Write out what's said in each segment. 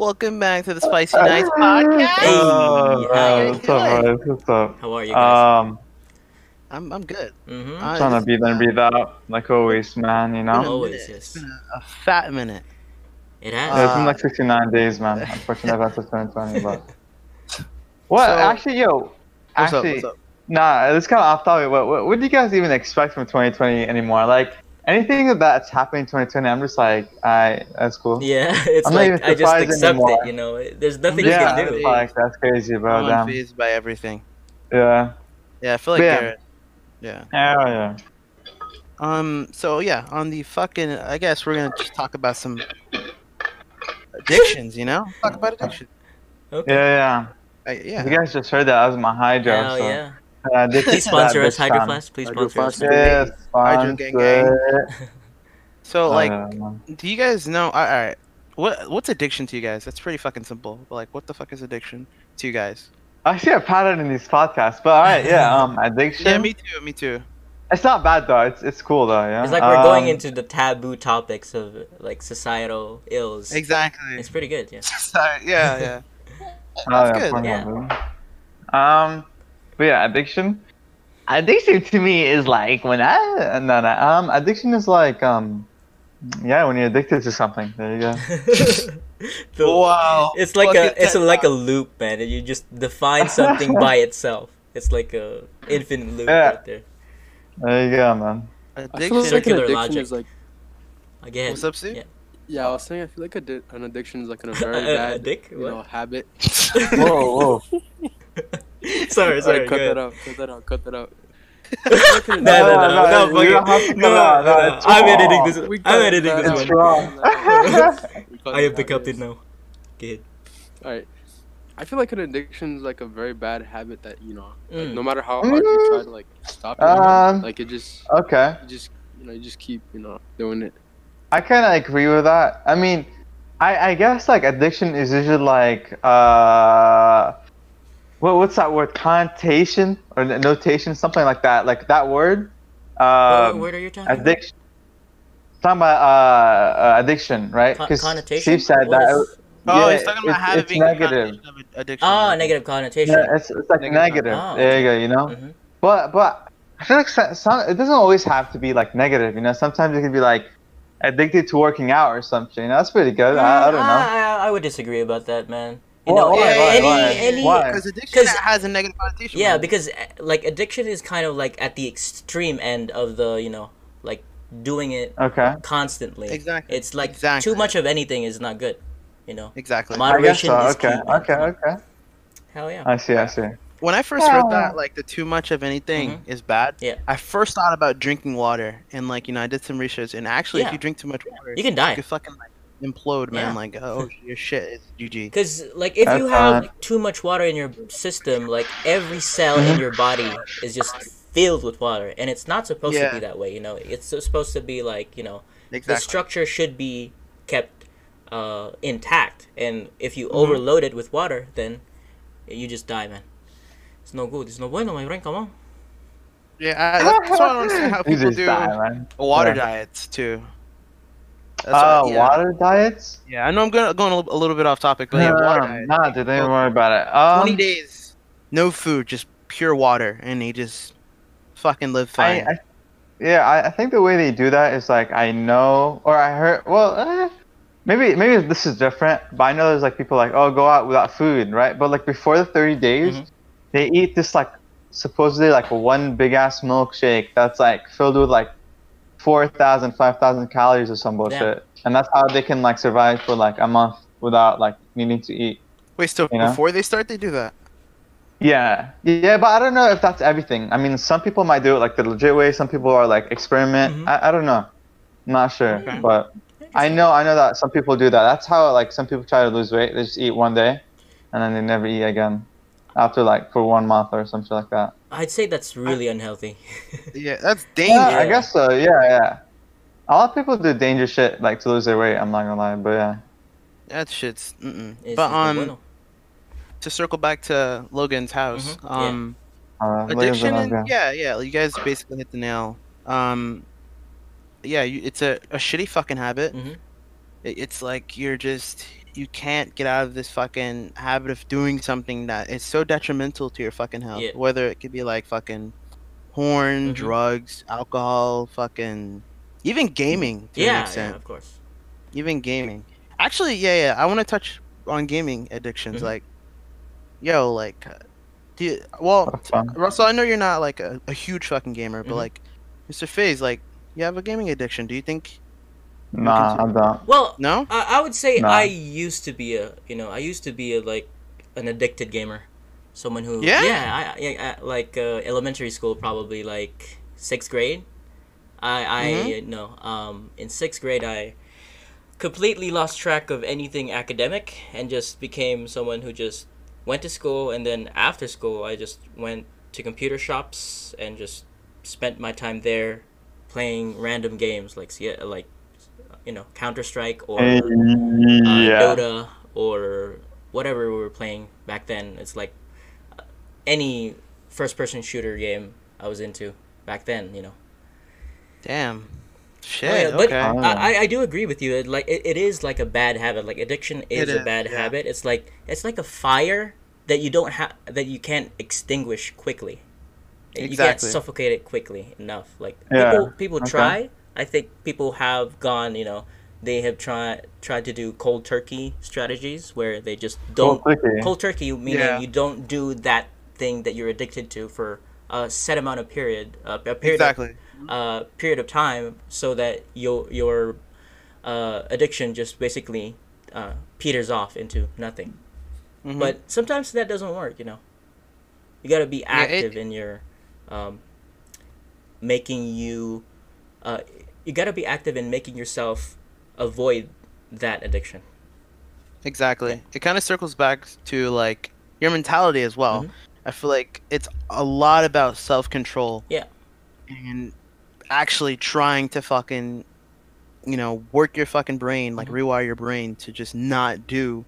Welcome back to the Spicy Nights podcast. Hey, how uh, you what's up, guys? What's up? How are you guys? Um, I'm I'm good. mm-hmm. I- trying to breathe in, breathe out, like always, man. You It's been a know. Always, minute. yes. It's been a, a fat minute. it has. Yeah, it's been Uh, like 69 days, man. Unfortunately, that's 2020, but. What? So- actually, yo. What's actually, up? What's up? nah. It's kind of off topic. What, what, what do you guys even expect from 2020 anymore? Like anything that's happening in 2020, I'm just like, I. That's cool. yeah, it's I'm like I just accept anymore. it. You know, There's nothing Yeah, you can do. like that's crazy, bro. I'm Damn. unfazed by everything. Yeah. Yeah, I feel like Yeah. Garrett. Yeah. Hell yeah. Um. So yeah, on the fucking, I guess we're gonna just talk about some addictions. You know, talk about addiction. Okay. Yeah, yeah. Uh, yeah. You guys just heard that. That was my hydro. Hell so. yeah. Uh, Please sponsor us, bitch Hydro. Flask. Please Hydro sponsor us. Flask. Yes, Hydro gang gang. So Oh, like, yeah, do you guys know? All right. What what's addiction to you guys? That's pretty fucking simple. But like, what the fuck is addiction to you guys? I see a pattern in these podcasts, but alright, yeah, um, addiction. Yeah, me too. Me too. It's not bad though. It's it's cool though. Yeah. It's like we're going Um, into the taboo topics of like societal ills. Exactly. It's pretty good. Yeah. Sorry, yeah, yeah. Oh, That's yeah, good. Yeah. Um, but yeah, addiction. Addiction to me is like when I no no um addiction is like um yeah when you're addicted to something. There you go. The- Wow. It's like Fuck a it's a, like a loop, man, and you just define something by itself. It's like a infinite loop Yeah. right there. There you go, man. I feel Addiction. like an Circular addiction logic. is like Again. What's up, Steve? Yeah. yeah. I was saying I feel like a di- an addiction is like a very A- a bad dick? you know habit. Whoa, whoa. sorry, sorry. Alright, cut that out. Cut that out. Cut that out. No, no, no, no, no, No, no, you fuck don't have it. to no, no, no, I'm editing this. We I'm editing this out. One. wrong. I am that the out, captain yes. now. Good. Alright. I feel like an addiction is like a very bad habit that you know, like, Mm. no matter how hard you try to like stop it, Um, like it just, Okay. you just, you know, you just keep, you know, doing it. I kind of agree with that. I mean, I, I guess like addiction is usually like uh, what what's that word? Connotation or notation, something like that. Like that word. what Um, word are you talking about? addiction. Talking about uh, uh, addiction, right? Con- 'Cause connotation? Steve said What that. is- Oh, yeah, he's talking about it's- having it's negative. connotation of addiction. Oh, negative connotation. Yeah, it's, it's like Negative. negative. Oh, There you go. You know. Mhm. But but I feel like some, some, it doesn't always have to be like negative. You know, sometimes it can be like addicted to working out or something. You know, that's pretty good. I, I don't know. I, I would disagree about that, man. You know, why- a- why- any, why? any, Because addiction 'Cause- has a negative connotation. yeah, man. because like addiction is kind of like at the extreme end of the, you know, like doing it Okay. constantly. Exactly. It's like Exactly. too much of anything is not good. You know, exactly. My- I guess Moderation so. is Okay. key, man. Okay. Okay. hell yeah. I see. I see. when I first heard Yeah. that, like the too much of anything Mhm. is bad. Yeah. I first thought about drinking water, and like you know, I did some research, and actually, Yeah. if you drink too much water, You can die. you could fucking like implode, man. Yeah. Like, oh, your shit is GG. Because like if you have fine. too much water in your system, like every cell in your body is just filled with water, and it's not supposed Yeah. to be that way. You know, it's supposed to be like you know the structure should be kept uh, intact, and if you Mhm. overload it with water, then you just die, man. It's no good. It's no bueno, my friend. Come on. Yeah, I, that's why I don't understand how people do die, water Yeah. diets too. That's Uh, why- yeah. water diets? Yeah, I know I'm gonna going a little- bit off topic, but yeah, water Nah, diet. nah, dude, don't even worry about it. Um, Twenty days, no food, just pure water, and he just fucking live fine. I, yeah, I, I think the way they do that is like I know, or I heard. Well, eh, maybe maybe this is different, but I know there's like people like, oh, go out without food, right? But like before the 30 days, Mhm. they eat this like supposedly like one big ass milkshake that's like filled with like 4,000, 5,000 calories or some bullshit, and that's how they can like survive for like a month without like needing to eat. Wait, so you know? before they start, they do that. Yeah, yeah, but I don't know if that's everything. I mean, some people might do it like the legit way. Some people are like experiment. Mhm. I, I don't know. I'm not sure, Okay. but I know I know that some people do that. That's how like some people try to lose weight. They just eat one day, and then they never eat again after like for one month or something like that. I'd say that's really unhealthy. Yeah, that's dangerous. Yeah, I guess so. Yeah, yeah. A lot of people do dangerous shit like to lose their weight. I'm not gonna lie, but yeah. That shit's. Mm-mm. It's But um, bueno. to circle back to Logan's house, Mhm, yeah. um, Uh, addiction. them, and- yeah, yeah, you guys basically hit the nail. Um, yeah, you, it's a, a shitty fucking habit. Mhm. it- it's like you're just you can't get out of this fucking habit of doing something that is so detrimental to your fucking health. Yeah. Whether it could be like fucking porn, Mhm. drugs, alcohol, fucking even gaming to an Yeah, yeah, extent. of course. Even gaming. Actually, yeah, yeah. I want to touch on gaming addictions. Mhm. Like, yo, like, uh, do you, well, Have. Russell, I know you're not like a, a huge fucking gamer, but Mhm. like, Mr. Faze, like, you have a gaming addiction. Do you think? Nah, I don't. Well, No. I, I would say Nah. I used to be a you know I used to be a like an addicted gamer, someone who Yeah? yeah I, yeah I, like uh, elementary school probably like sixth grade. I I Mhm. no um in sixth grade I completely lost track of anything academic and just became someone who just went to school and then after school I just went to computer shops and just spent my time there playing random games like C- like you know Counter Strike or uh, yeah. Dota or whatever we were playing back then. It's like uh, any first person shooter game I was into back then, you know. Damn. Oh, Shit. yeah, but okay. Oh. I, I do agree with you. It, like it, it is like a bad habit. Like addiction is It a bad yeah. habit. It's like it's like a fire that you don't have that you can't extinguish quickly. Exactly. You can't suffocate it quickly enough. Like Yeah, people people okay. try. I think people have gone. You know, they have tried tried to do cold turkey strategies where they just don't Cold turkey. cold turkey meaning Yeah. you don't do that thing that you're addicted to for a set amount of period uh, a period of exactly. uh, period of time so that your your uh, addiction just basically uh, peters off into nothing. Mhm. But sometimes that doesn't work, you know. You got to be Yeah, it- active in your um, making you. Uh, you got to be active in making yourself avoid that addiction. Exactly. It kind of circles back to like your mentality as well. Mhm. I feel like it's a lot about self control. Yeah. And actually trying to fucking, you know, work your fucking brain, like Mhm. rewire your brain to just not do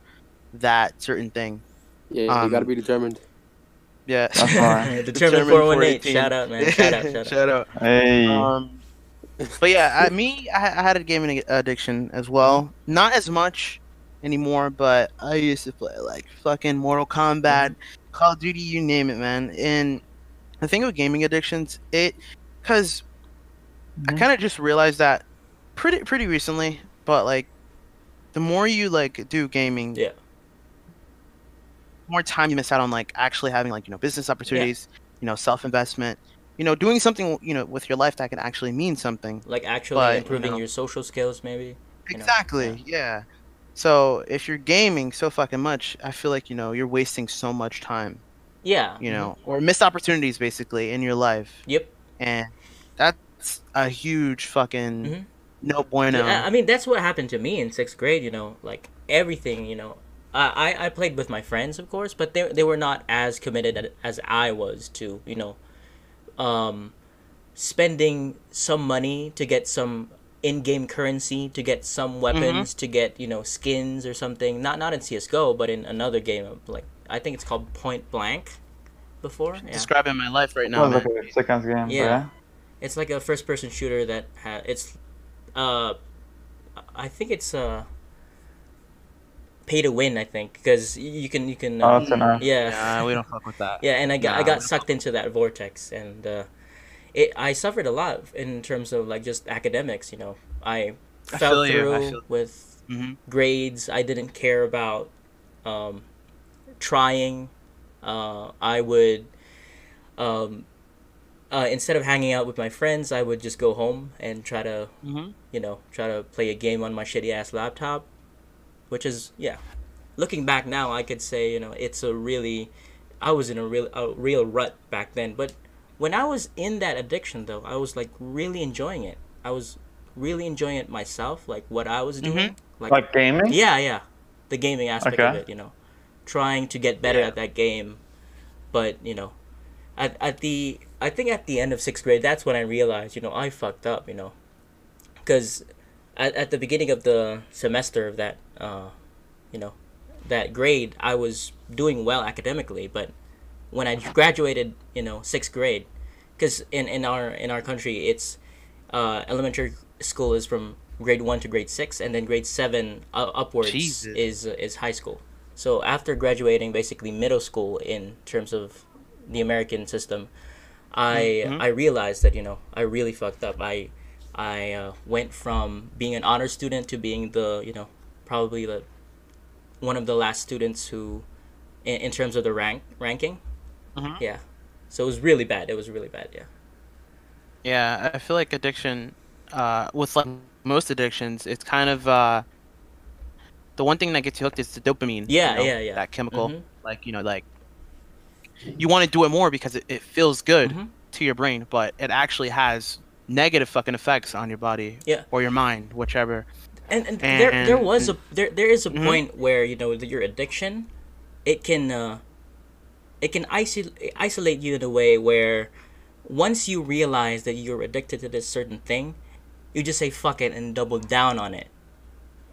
that certain thing. Yeah, you Um, gotta be determined. Yeah. That's fine. Determined 418. Shout out, man. Shout out, shout out. Shout out. Hey. Um, but yeah, I, me, I, I had a gaming addiction as well. Not as much anymore, but I used to play like fucking Mortal Kombat, Call of Duty, you name it, man. And the thing with gaming addictions, it, cause I Mhm. kind of just realized that pretty pretty recently. But like, the more you like do gaming, Yeah. more time you miss out on like actually having like you know business opportunities, you know self investment, you know doing something you know with your life that can actually mean something. Like actually But, you improving know- your social skills, maybe. You know, Exactly. yeah. So if you're gaming so fucking much, I feel like you know you're wasting so much time, Yeah. you know, or missed opportunities basically in your life, Yep. and that's a huge fucking Mhm. no bueno. Yeah, I mean, that's what happened to me in sixth grade. You know, like everything. You know, I I, I played with my friends, of course, but they they were not as committed as I was to. You know, um, spending some money to get some in-game currency to get some weapons to get you know skins or something not not in csgo but in another game of, like i think it's called point blank before yeah Describing my life right now, was man. like a second game. Yeah. Yeah. it's like a first person shooter that ha- it's uh i think it's uh pay to win i think because you can you can Oh, uh, that's enough. yeah. Nah, we don't fuck with that. yeah and i got i got sucked into that vortex and uh it i suffered a lot in terms of like just academics you know. I I fell feel you, I through feel- with hmm grades i didn't care about um trying uh i would um uh, instead of hanging out with my friends, I would just go home and try to, hmm you know, try to play a game on my shitty ass laptop, which is yeah. Looking back now, I could say you know it's a really, I was in a real a real rut back then. But when I was in that addiction though, I was like really enjoying it. I was really enjoying it myself, like what I was doing. Mm-hmm. Like, Like gaming? yeah, yeah, the gaming aspect of it, you know, trying to get better Yeah. at that game, but you know, at at the I think at the end of sixth grade, that's when I realized, you know, I fucked up, you know, because at at the beginning of the semester of that, uh, you know, that grade, I was doing well academically, but when I graduated, you know, sixth grade, because in, in our in our country, it's uh, elementary school is from grade one to grade six, and then grade seven uh, upwards Jesus. is is high school. So after graduating, basically middle school in terms of the American system, I Mhm. I realized that you know I really fucked up. I I uh, went from being an honor student to being the you know probably the one of the last students who, in, in terms of the rank ranking, Mhm. yeah. So it was really bad. It was really bad. Yeah. Yeah, I feel like addiction, uh, with like most addictions, it's kind of uh, the one thing that gets you hooked is the dopamine. you Yeah, know, yeah, yeah. That chemical, Mhm. like you know, like you want to do it more because it, it feels good Mhm. to your brain, but it actually has negative fucking effects on your body Yeah. or your mind, whichever. And, and, there there was a there there is a Mhm. point where you know your addiction it can uh it can isolate isolate you in a way where once you realize that you're addicted to this certain thing you just say fuck it and double down on it.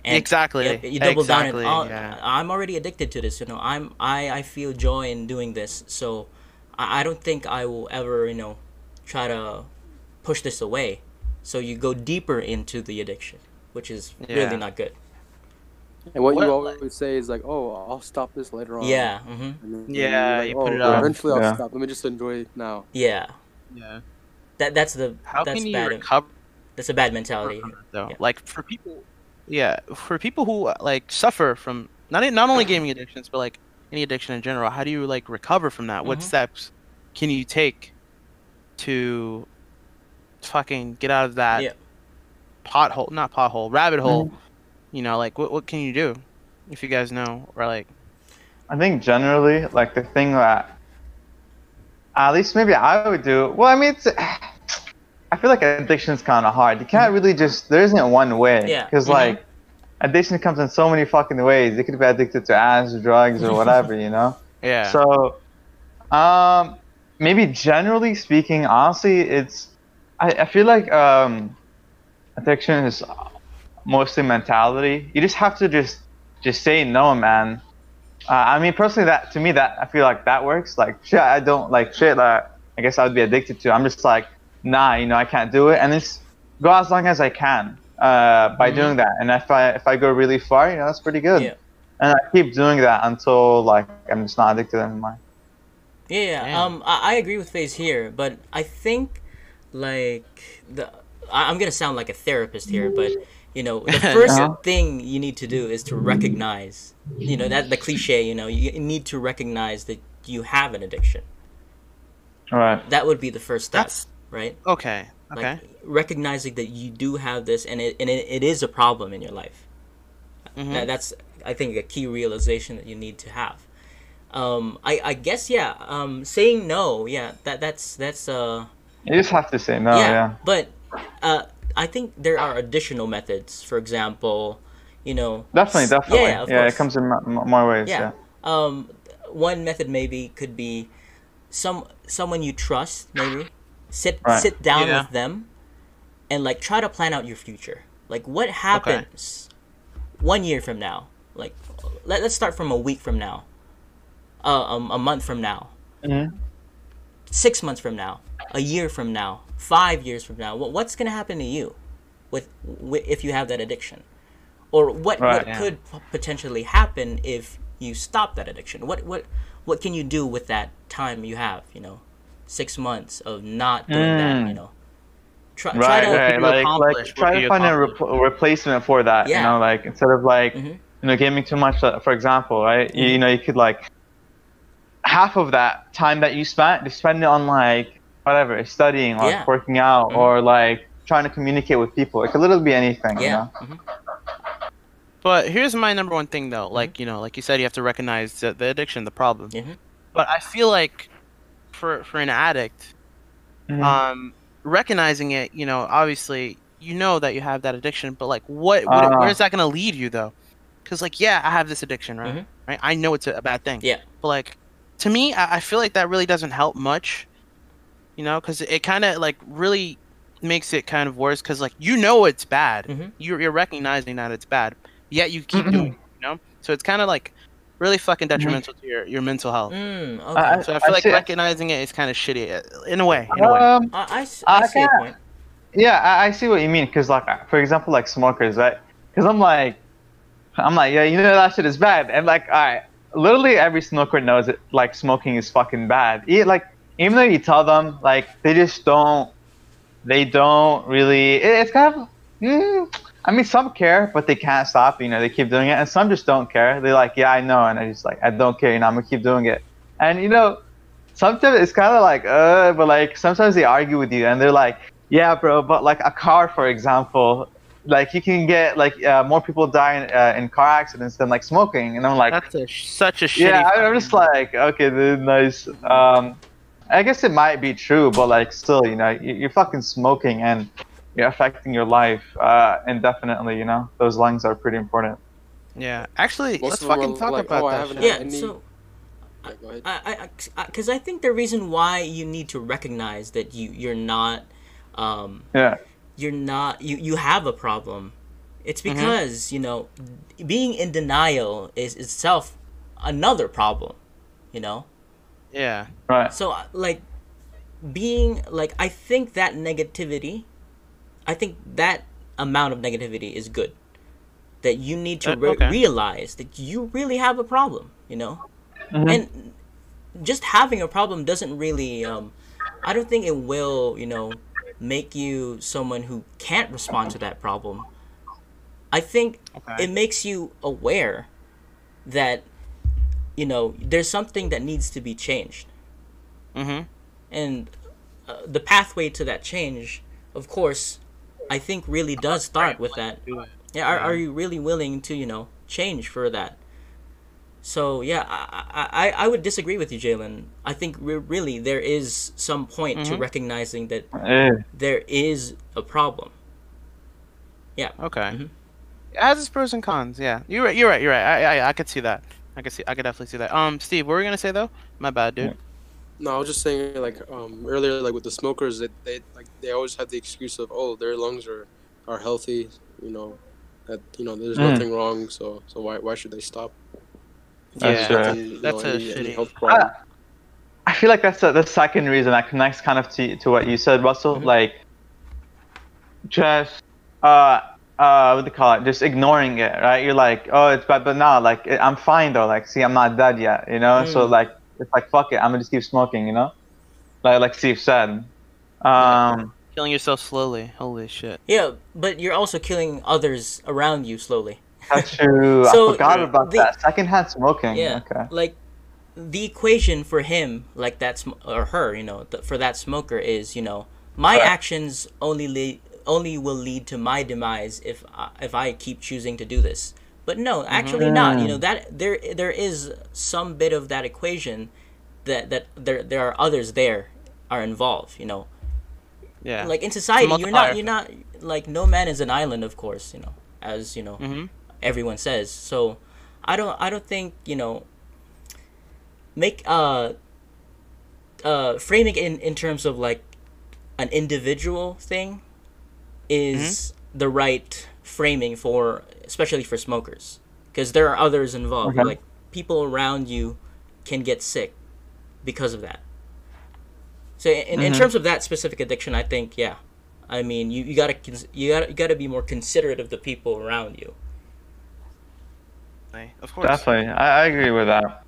Exactly, yep, you double exactly, down and oh, yeah. i'm already addicted to this you know. I'm i i feel joy in doing this. So I, I don't think i will ever you know try to push this away. So you go deeper into the addiction which is Yeah. really not good And what, What- you always say is like, "Oh, I'll stop this later on." Yeah. hmm And then Yeah, you're you like, put "Oh, it well. Eventually, I'll Yeah. stop. Let me just enjoy it now. Yeah. Yeah. That that's the How that's can you recover That's a bad mentality. though? Yeah. Like for people, yeah, for people who like suffer from not not only gaming addictions, but like any addiction in general. How do you like recover from that? What Mhm. steps can you take to fucking get out of that Yeah. Pothole? Not pothole, rabbit hole. You know, like what what can you do? If you guys know, or like, I think generally, like the thing that, at least maybe I would do. Well, I mean, it's. I feel like addiction is kind of hard. You can't really just. There isn't one way. Yeah. Because Mhm. like, addiction comes in so many fucking ways. You could be addicted to ass, drugs, or whatever. you know. yeah, So, um, maybe generally speaking, honestly, it's. I, I feel like um, addiction is mostly mentality. You just have to just just say no, man. Uh, I mean, personally, that to me, that I feel like that works. Like shit, I don't like shit that I guess I would be addicted to. I'm just like, nah, you know, I can't do it, and just go as long as I can uh, by Mhm. doing that. And if I if I go really far, you know, that's pretty good. Yeah. And I keep doing that until like I'm just not addicted anymore. Yeah, yeah. Damn. Um, I, I agree with Faze here, but I think like the I, I'm gonna sound like a therapist here, but you know the first Uh-huh. thing you need to do is to recognize, you know that the cliche, you know you need to recognize that you have an addiction. All right. That would be the first step, That's- right? okay, okay, Like recognizing that you do have this, and it and it, it is a problem in your life. Mhm. That, that's I think a key realization that you need to have. Um, I, I guess yeah. Um, saying no, yeah. That that's that's uh You just have to say no. yeah. Yeah. But uh, I think there are additional methods. For example, you know. Definitely, definitely. Yeah, Yeah, yeah, it comes in mo- mo- more ways. Yeah. Yeah. Um, one method maybe could be some someone you trust. Maybe sit Right. sit down Yeah. with them, and like try to plan out your future. Like what happens one year from now? Like let, let's start from a week from now. Uh, um, a month from now. Mhm. Six months from now. A year from now. Five years from now. What's gonna happen to you, with, with if you have that addiction, or what Right. what Yeah. could p- potentially happen if you stop that addiction? What what what can you do with that time you have? You know, six months of not doing that. Mm. You know, try, Right, try to right. Like, like try to find a repl- replacement for that. Yeah. You know, like instead of like Mhm. you know gaming too much. uh, For example, right? You, Mhm. you know, you could like half of that time that you spent, just spend it on like whatever, studying, or Yeah. working out, Mhm. or like trying to communicate with people. It could literally be anything. You yeah. know? mhm. But here's my number one thing though. Mm-hmm. Like, you know, like you said, you have to recognize the, the addiction, the problem. Mhm. But I feel like for for an addict, Mhm. um, recognizing it, you know, obviously you know that you have that addiction, but like, what, what Uh. where is that gonna lead you though? Because like, yeah, I have this addiction, right? Mhm. Right? I know it's a, a bad thing. Yeah. But like, to me, I, I feel like that really doesn't help much. You know, because it, kind of like really makes it kind of worse. Because like you know it's bad, Mhm. you're you're recognizing that it's bad, yet you keep doing it. You know, so it's kind of like really fucking detrimental to your your mental health. Mm, okay. I- So I feel like recognizing it is kind of shitty uh, in a way. In a way. Um, I, I s- I I see a can't- point. yeah, I, I see what you mean. Cause like, for example, like smokers, right? Cause I'm like, I'm like, yeah, you know that shit is bad, and like, all right, literally every smoker knows it. Like smoking is fucking bad. E- like even though you tell them, like they just don't. They don't really. It, it's kind of. Mm, I mean, some care, but they can't stop. You know, they keep doing it, and some just don't care. They're like, yeah, I know, and I just like, I don't care. You know, I'm gonna keep doing it. And you know, sometimes it's kind of like, uh, but like sometimes they argue with you, and they're like, yeah, bro, but like a car, for example, like you can get like uh, more people die in, uh, in car accidents than like smoking, and I'm like, That's a, such a shitty. yeah, I'm just like, okay, dude, nice. Um, I guess it might be true, but like, still, you know, you- you're fucking smoking and you're affecting your life uh, indefinitely. You know, those lungs are pretty important. Yeah, actually, Most let's fucking are talk like, about oh, that. haven't shit. had Yeah, any- so Yeah, go ahead. I, I, because I think the reason why you need to recognize that you you're not, um, Yeah. you're not you you have a problem. It's Mm-hmm. because you know, being in denial is itself another problem. You know, Yeah, Right. so uh, like being like I think that negativity, I think that amount of negativity is good. That you need to Uh, re- okay. realize that you really have a problem. You know Mhm. and just having a problem doesn't really um i don't think it will you know make you someone who can't respond to that problem i think Okay. it makes you aware that you know there's something that needs to be changed Mm-hmm. and uh, the pathway to that change of course i think really does start with that yeah, are, are you really willing to you know change for that so yeah i i, I would disagree with you jalen i think re- really there is some point to Mhm. recognizing that Eh, there is a problem Yeah. Okay. Mhm. It has its pros and cons. Yeah, you're right. You're right. You're right. I, I, I could see that. I could see. I could definitely see that. Um, Steve, what were you gonna say though? My bad, dude. No, I was just saying like um earlier like with the smokers that they like they always have the excuse of oh their lungs are are healthy you know that you know there's Mm. nothing wrong so so why why should they stop? That's yeah, true. Nothing, that's know, a any, any shitty- health problem. I, I feel like that's the, the second reason that connects kind of to to what you said, Russell. Mhm. Like, just uh uh what do you call it? Just ignoring it, right? You're like, oh, it's bad, but no, like I'm fine though. Like, see, I'm not dead yet, you know. So Mm. like, it's like fuck it, I'm gonna just keep smoking, you know. Like like Steve said. Um. Killing yourself slowly. Holy shit. yeah but you're also killing others around you slowly That's true. So, I forgot about the- that. Secondhand smoking. yeah Okay. like the equation for him like that sm- or her you know th- for that smoker is you know my Right. actions only lead only will lead to my demise if I, if I keep choosing to do this but no actually not you know that there there is some bit of that equation that that there there are others there are involved you know Yeah. like in society you're not you're not like no man is an island of course you know as you know Mm-hmm. everyone says. So I don't I don't think, you know make uh uh framing in, in terms of like an individual thing is the right framing for especially for smokers because there are others involved Okay. like people around you can get sick because of that so in, in Mhm. terms of that specific addiction i think yeah i mean you, you gotta you gotta you gotta be more considerate of the people around you Of course. Definitely, I, I agree with that.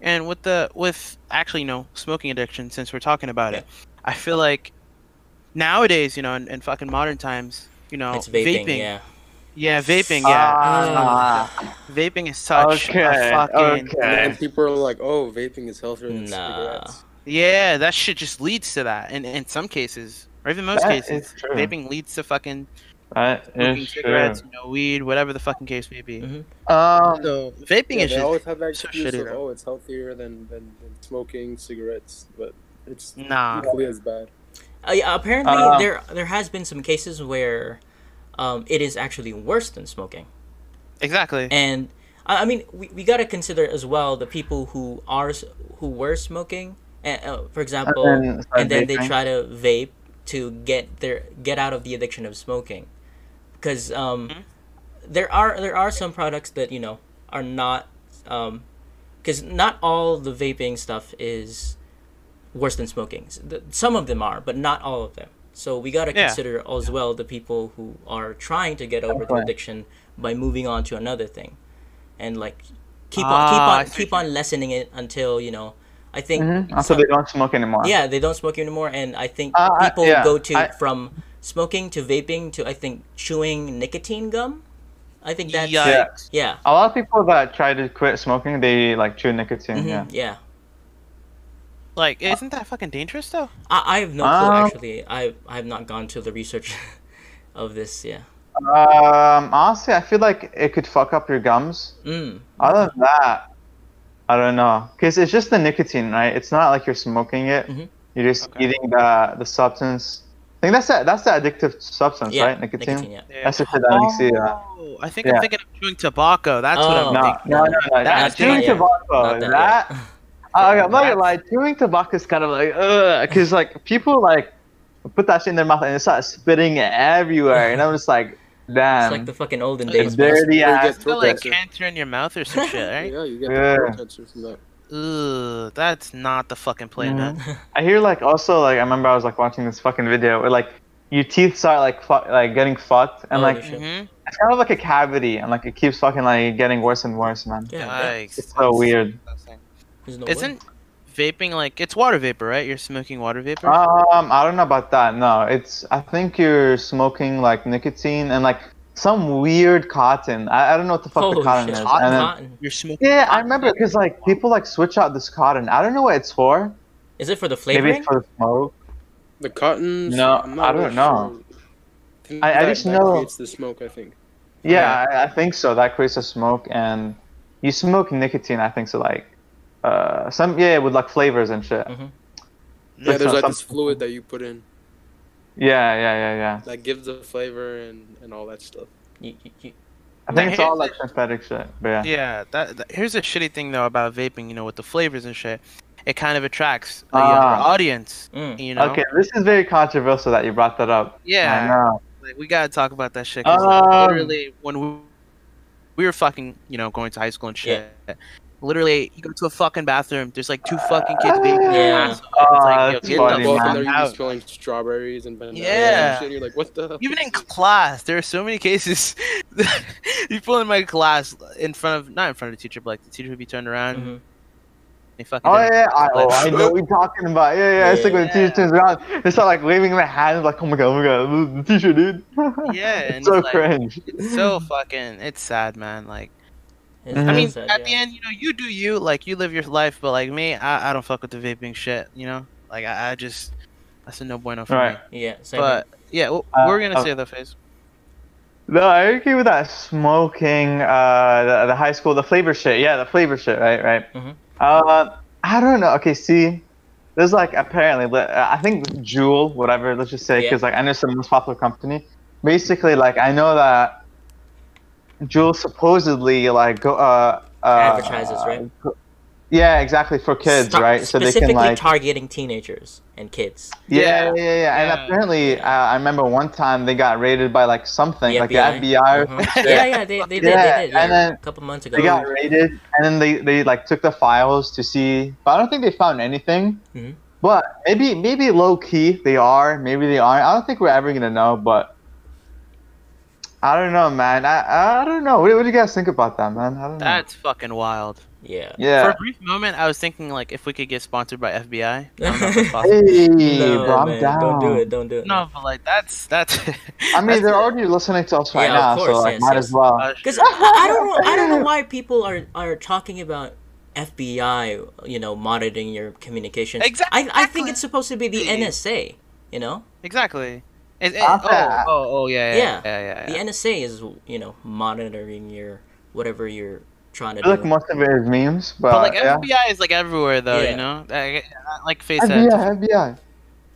And with the with actually, you know, smoking addiction, since we're talking about it, I feel like nowadays, you know, in, in fucking modern times, you know, it's vaping, yeah yeah, vaping, yeah, Ah, vaping is such Okay, a fucking okay. And people are like, oh, vaping is healthier than Nah. cigarettes. yeah. That shit just leads to that, and in some cases, or even most That cases, vaping leads to fucking that smoking is true. cigarettes, you know, weed, whatever the fucking case may be. Mhm. Um, So vaping Yeah, is they just always have that so excuse shitty, of, oh, it's healthier than, than, than smoking cigarettes, but it's nah. equally as bad. Uh, yeah, apparently Uh, there there has been some cases where um, it is actually worse than smoking Exactly. and I mean we, we got to consider as well the people who are who were smoking and, uh, for example then and, then they try to vape to get their get out of the addiction of smoking because um, Mhm. there are there are some products that you know are not because not all the vaping stuff is worse than smoking the- some of them are but not all of them So we gotta Yeah. consider as well the people who are trying to get over the Definitely. addiction by moving on to another thing, and like keep on Ah, keep on keep on lessening it until you know. I think Mhm. some- they don't smoke anymore. yeah they don't smoke anymore, and I think Uh, I- people yeah, go to I- from smoking to vaping to I think chewing nicotine gum. I think that's Yikes. yeah. A lot of people that try to quit smoking, they like chew nicotine. Mhm, Yeah. yeah. Like, isn't that fucking dangerous though? I, I have no clue Um, actually. I I have not gone to the research of this. Yeah. Um, honestly, I feel like it could fuck up your gums. Mm. Other than that, I don't know, cause it's just the nicotine, right? It's not like you're smoking it. Mhm. You're just Okay. eating the the substance. I think that's the, that's the addictive substance, Yeah. right? Nicotine. yeah. That's the shit that makes you. Uh, Oh, I think Yeah. I'm thinking of chewing tobacco. That's what Oh. I'm no, thinking. no, no, no. That's chewing tobacco. That that. yet. Oh, okay, I'm not gonna lie. Chewing tobacco is kind of like, ugh, because like people like put that shit in their mouth and they start spitting it everywhere, and I'm just like, damn. It's like the fucking olden Like days. dirty bro. You ass. get like cancer. cancer in your mouth or some shit, right? Yeah, you get Yeah. throat cancer from that. Ugh, that's not the fucking play, man. I hear like also like I remember I was like watching this fucking video where like your teeth start like fu- like getting fucked and Holy like shit. Mhm. it's kind of like a cavity and like it keeps fucking like getting worse and worse, man. Yeah, yeah. It's so weird. There's no. Isn't vaping like it's water vapor, right? You're smoking water vapor. Um, I don't know about that. No, it's I think you're smoking like nicotine and like some weird cotton. I, I don't know what the fuck Holy the cotton shit. is. Cotton? And then- Cotton. You're smoking. yeah, I remember because like people like switch out this cotton. I don't know what it's for. Is it for the Maybe flavoring? it's for the smoke. The cotton. No, I'm not I don't really know. sure. think I- I that- just that know- creates the smoke. I think. Yeah, I, I think so. That creates a smoke, and you smoke nicotine. I think so. Like, uh, some yeah, with like flavors and shit. Mhm. Yeah, That's there's not like this fluid that you put in Yeah, yeah, yeah, yeah. that gives the flavor and and all that stuff. You, you, you, I think Now, it's all like synthetic shit. But yeah. Yeah, that, that- here's a shitty thing though about vaping. You know, with the flavors and shit, it kind of attracts a Ah. younger audience. mm. You know. Okay, this is very controversial that you brought that up. I Yeah. know. Like, we gotta talk about that shit. 'cause, like, Um, literally, when we, we were fucking, you know, going to high school and shit. Literally, you go to a fucking bathroom. There's like two fucking kids vaping. Yeah. It's Ah, like, yo, that's get funny, the Both fuck in there, you out. be smelling strawberries and bananas Yeah. and shit. You're like, what the? Even in class, there are so many cases. people in my class, in front of not in front of the teacher, but like the teacher would be turned around. Mhm. They fucking. Oh yeah, I, oh, I know what you're talking about. Yeah, yeah. It's like when the teacher turns around, they start like waving their hands, like, "Oh my god, oh my god, the teacher, dude." Yeah, and it's so like- cringe. It's so fucking. It's sad, man. Like, It's Mhm. I mean, sad, at yeah. the end, you know, you do you. Like, you live your life, but like me, I, I don't fuck with the vaping shit. You know, like I, I just that's a no bueno for Right. me. Yeah, same But yeah, what Uh, we're gonna uh, say the face. No, I agree with that smoking, uh, the, the high school, the flavor shit. Yeah, the flavor shit, right, right. Mhm. Uh, I don't know. Okay, see, there's like apparently, li- uh, I think Juul, whatever. Let's just say, Yeah. because like I know it's the most popular company. Basically, like I know that Juul supposedly like go uh, uh Advertises, right? Yeah, exactly for kids, Sta- right? So they can like targeting teenagers and kids. yeah, yeah, Yeah. yeah, yeah. And Yeah. apparently, uh, I remember one time they got raided by like something, The like FBI. the FBI or Mhm. Yeah, yeah, they, they did, Yeah, they did. Yeah, and then a couple months ago. They got raided, and then they, they like took the files to see, but I don't think they found anything. Mhm. But maybe maybe low key they are, maybe they aren't. I don't think we're ever gonna know, but I don't know, man. I I don't know. What, what do you guys think about that, man? I don't know. That's fucking wild. yeah. Yeah. For a brief moment, I was thinking like if we could get sponsored by FBI. I don't know if. Hey, No, bro, I'm man, down. don't do it. Don't do it. no, but like that's that's. I mean, they're already listening to us right Yeah, now, course, so like, yes, might yes. as well. Uh, Because I, I don't know, I don't know why people are are talking about FBI, you know, monitoring your communications. I I think it's supposed to be the NSA. You know, exactly. It, it, Not oh, oh, oh, yeah, yeah, Yeah. yeah, yeah. yeah, the NSA is you know monitoring your whatever you're trying to I feel do. like most of it is memes, but, But like yeah. FBI is like everywhere though, Yeah. you know. Like, like face FBI, that. FBI.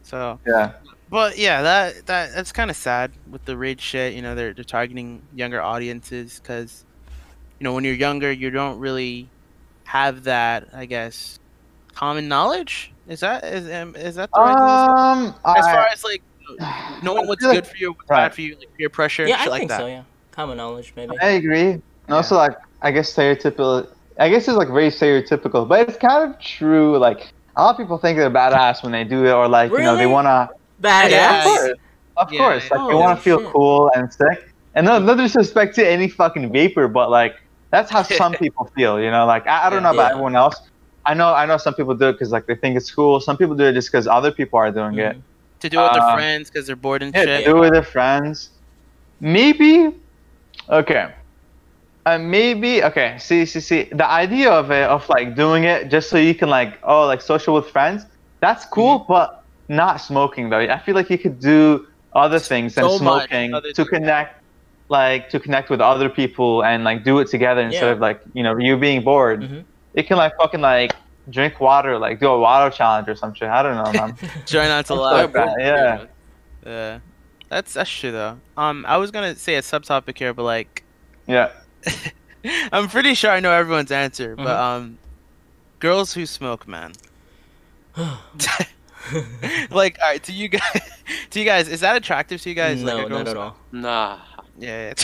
So, Yeah. but yeah, that that that's kind of sad with the raid shit. You know, they're they're targeting younger audiences because, you know, when you're younger, you don't really have that, I guess, common knowledge. Is that is um, is that the right thing Um, say? As I- far as like knowing what's good for you, what's Right. bad for you, like peer pressure, yeah, shit I like think that. so. Yeah, common knowledge maybe. I agree. And also, like, I guess stereotypical. I guess it's like very stereotypical, but it's kind of true. Like, a lot of people think they're badass when they do it, or like, you know, they wanna. Badass. Yeah, Of course, of Yeah, course. Like yeah. you want to feel oh, shit. cool and sick. And no, no disrespect to any fucking vapor, but like that's how some people feel. You know, like I, I don't know about Yeah. everyone else. I know, I know some people do it because like they think it's cool. Some people do it just because other people are doing it. Mm-hmm. To do it with their Uh, friends because they're bored and Yeah, shit. do it with their friends. Maybe. Okay. Uh, maybe okay. See, see, see. The idea of it, of like doing it just so you can like, oh, like social with friends. That's cool, Mm-hmm. but not smoking though. I feel like you could do other things than So much smoking to connect, like to connect with other people and like do it together instead Yeah. of like you know you being bored. Mhm. You can like fucking like drink water, like do a water challenge or some shit. I don't know, man. Try not to Like laugh. that, yeah. Yeah, that's that's true though. Um, I was gonna say a subtopic here, but like, yeah. I'm pretty sure I know everyone's answer. But Mhm. um, girls who smoke, man. like, all right, to you guys, to you guys, is that attractive to you guys? no, like a girl not at all. Nah. Yeah.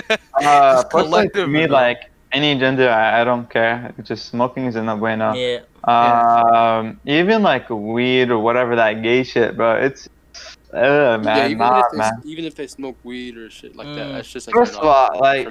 yeah. Uh, personally, to me, like any gender, I, I don't care. Just smoking is no bueno. Yeah. Um, even like weed or whatever that gay shit, bro. It's, uh, man, yeah, even nah, if they, man. even if they smoke weed or shit like that, Mm. that's just like First an of all, like, for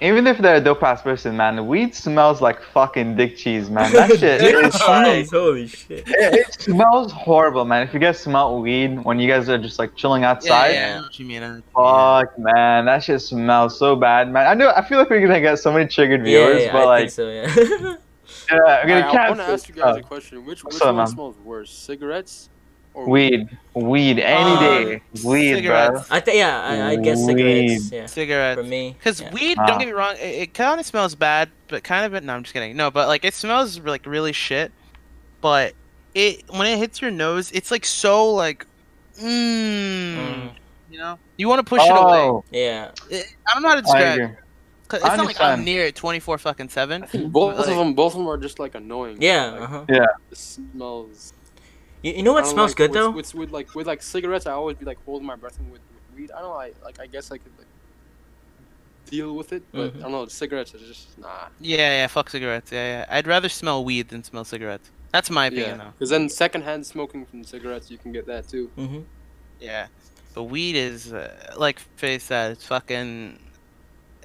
me. at least. even if they're a dope ass person, man, weed smells like fucking dick cheese, man. That shit Dick is like, cheese, holy shit. it, it smells horrible, man. If you guys smell weed when you guys are just like chilling outside, yeah, I know what you mean. I know what you mean. Fuck, man, that shit smells so bad, man. I know. I feel like we're gonna get so many triggered viewers, yeah, but I like, think so, yeah. yeah, we're Alright, gonna I want to cancel ask you guys a question. Which which up, one man? smells worse, cigarettes or Weed, weed, any Um, day, weed, bro. cigarettes. I think yeah, I, I guess cigarettes. Yeah, Cigarettes. for me. Because yeah. weed, Ah. don't get me wrong, it, it kind of smells bad, but kind of. No, I'm just kidding. No, but like it smells like really shit. But it when it hits your nose, it's like so like, mmm. Mm, You know, you want to push it away. Oh, yeah. It, I don't know how to describe. agree. it. 'Cause I It's not like I'm near it 24 fucking seven. Both Like- of them, both of them are just like annoying. Yeah. Like, Uh-huh. It smells. You, you know what smells like, good with, though? With, with like with like cigarettes, I always be like holding my breath, and with, with weed, I don't know. I like I guess I could like deal with it, but Mhm. I don't know. Cigarettes are just nah. Yeah, yeah, fuck cigarettes. Yeah, yeah. I'd rather smell weed than smell cigarettes. That's my opinion, Yeah, though. because then secondhand smoking from cigarettes, you can get that too. hmm Yeah, but weed is uh, like Faye said, it's fucking.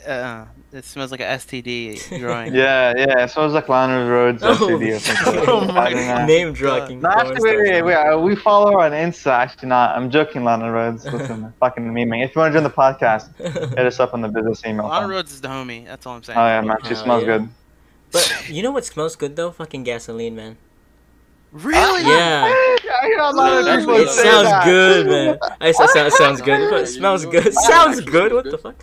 Uh, it smells like a STD growing. Yeah, yeah. It smells like Lana Rhoades Oh, STD. Oh my I don't. Name dropping. No, actually, wait, wait, wait. uh, We follow her on Insta. Actually, not. I'm joking, Lana Rhoades. Listen, fucking memeing. If you want to join the podcast, hit us up on the business email. Lana Oh Rhoades is the homie. That's all I'm saying. Oh yeah, man. She Oh, smells yeah. good. But you know what smells good though? Fucking gasoline, man. Really? Yeah. I hear a lot of people It say sounds that. good, man. I said sounds good, but it smells good. Sounds good. What the fuck?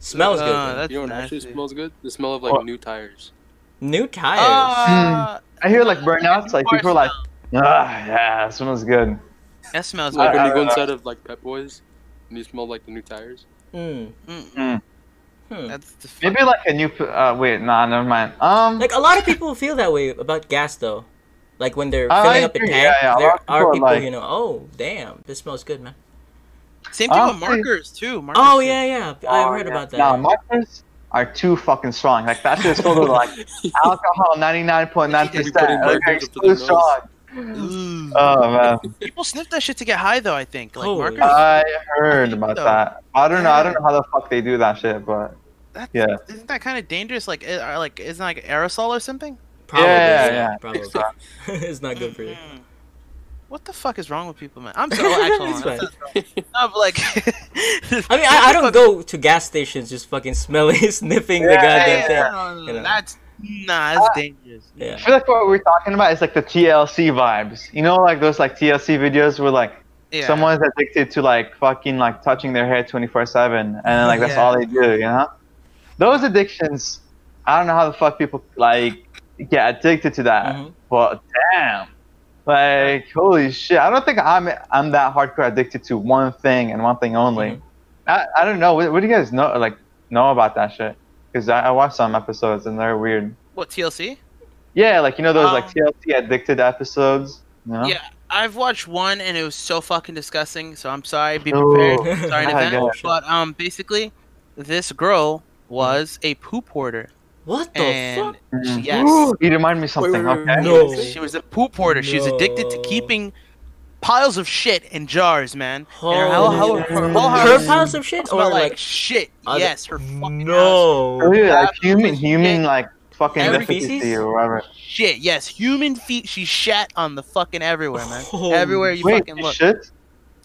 Smells good. Uh, man. that's you know what actually smells good? The smell of like What? new tires. New tires. Uh, I hear like burnouts. Like people are like, ah, yeah, it smells good. that smells Like good. when you go inside of like Pep Boys, and you smell like the new tires. Mm. Mm, Mm. Hmm. That's Maybe like a new. Uh, wait, nah, never mind. Um, Like a lot of people feel that way about gas though. Like when they're I filling up the agree, tank, yeah, yeah, there are people are people, like- you know, oh damn, this smells good, man. Same thing with markers too. Markers Oh too. yeah, yeah, I oh, heard yeah. about that. Nah, markers are too fucking strong. Like that shit is filled with like alcohol, ninety nine point nine percent. Like it's too strong. Ooh. Oh man, People sniff that shit to get high though. I think like Holy markers. I heard about Though. that. I don't know. I don't know how the fuck they do that shit, but That's, yeah. Isn't that kind of dangerous? Like, uh, like isn't that like aerosol or something? Probably, Yeah, yeah, yeah, probably. it's not good for you. What the fuck is wrong with people, man? I'm so actually. It's that's fine. not- no, like. I mean, I, I don't go to gas stations just fucking smelling, sniffing the Yeah, goddamn yeah, thing. No, no, no, you know. That's nah, that's Uh, dangerous. I Yeah. feel like what we're talking about is like the TLC vibes. You know, like those like TLC videos where like Yeah. someone's addicted to like fucking like touching their hair 24 7 and like that's Yeah. all they do you know those addictions i don't know how the fuck people like get addicted to that Mhm. but damn like holy shit i don't think i'm i'm that hardcore addicted to one thing and one thing only Mhm. I, I don't know what, what do you guys know like know about that shit because I, I watched some episodes and they're weird What TLC? yeah like you know those like Um, tlc addicted episodes you know? Yeah, I've watched one and it was so fucking disgusting. So I'm sorry. Be Ooh. prepared. Sorry in advance. But um, basically, this girl was a poop hoarder, What the and fuck? Mhm. yes. Ooh, you remind me of something wait, wait, okay No. she was a poop hoarder. She was addicted to keeping piles of shit in jars, man. Holy And her, whole- shit. whole- her Her piles of shit, or like, like shit. other- yes, her fucking house. no. Really, like human, it's human, shit. like fucking Every efficacy feces? or whatever. Shit, yes, human feet. She shat on the fucking everywhere, man. Holy everywhere you Wait, fucking look. shit.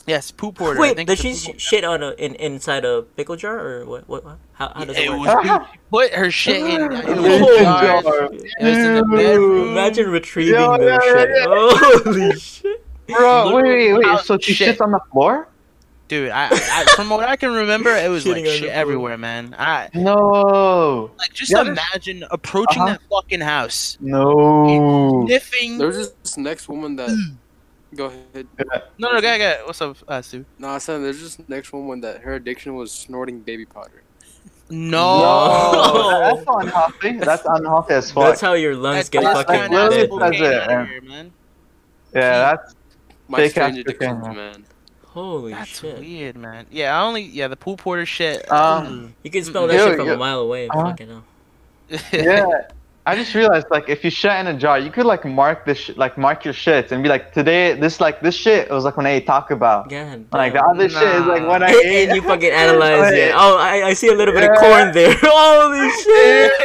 Yes, poop order. I Wait, think did she shit on a in inside a pickle jar or what? What? what? How, how does It it work? dude, she put her shit in. It was Oh, in jar. It was in the. Imagine retrieving Yo, the yeah, shit. yeah, Holy shit! Bro, wait, wait, wait. House So she shit. shits on the floor? Dude, I, I from what I can remember, it was like shit everywhere, man. I No. like just Yeah, there's- imagine approaching Uh-huh. that fucking house, No. sniffing. There's this next woman that. Go ahead. No, no, go, go. What's up, uh, Stu? No, I said there's this next one, woman that her addiction was snorting baby powder. No. No. That's unhealthy. That's unhealthy as fuck. That's how your lungs get that's fucking like dead. literally it, man. here, man. yeah, that's My Fake strange ass man. Holy That's shit! weird, man. Yeah, I only yeah the pool porter shit. Um, You can smell that Yo, shit from yo- a mile away. Uh-huh. Fucking hell. yeah. I just realized like if you shit in a jar, you could like mark this sh- like mark your shits and be like today this like this shit was like when I ate Taco Bell. God Like the damn. other shit is like when I ate. and you fucking analyze Wait. it. Oh, I, I see a little bit of corn there. Holy shit!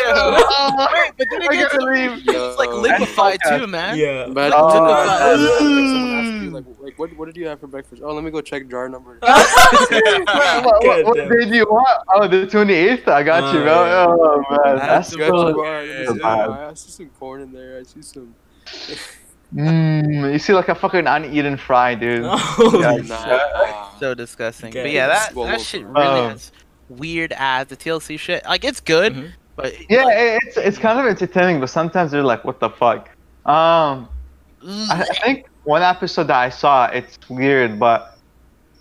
Wait, but then it I gets gotta leave. it's like Yo. liquefied too, man. Yeah. but. Oh, someone yeah. asks you, like, like, what, what did you have for breakfast? Oh, let me go check jar number. what, what, what damn. day do you want? Oh, the 28th. I got you, Oh, bro. yeah. Oh man, that's That's Got so. you, bar. so. I see some corn in there. I see some. Mm, you see like a fucking uneaten fry, dude. Holy Yeah. shit. Nah. So disgusting. Okay. But yeah, that that shit really Oh. has weird ads. The TLC shit, like it's good, Mhm. but Yeah, it- it's it's kind of entertaining, but sometimes they're like, what the fuck. Um, I, I think one episode that I saw, it's weird, but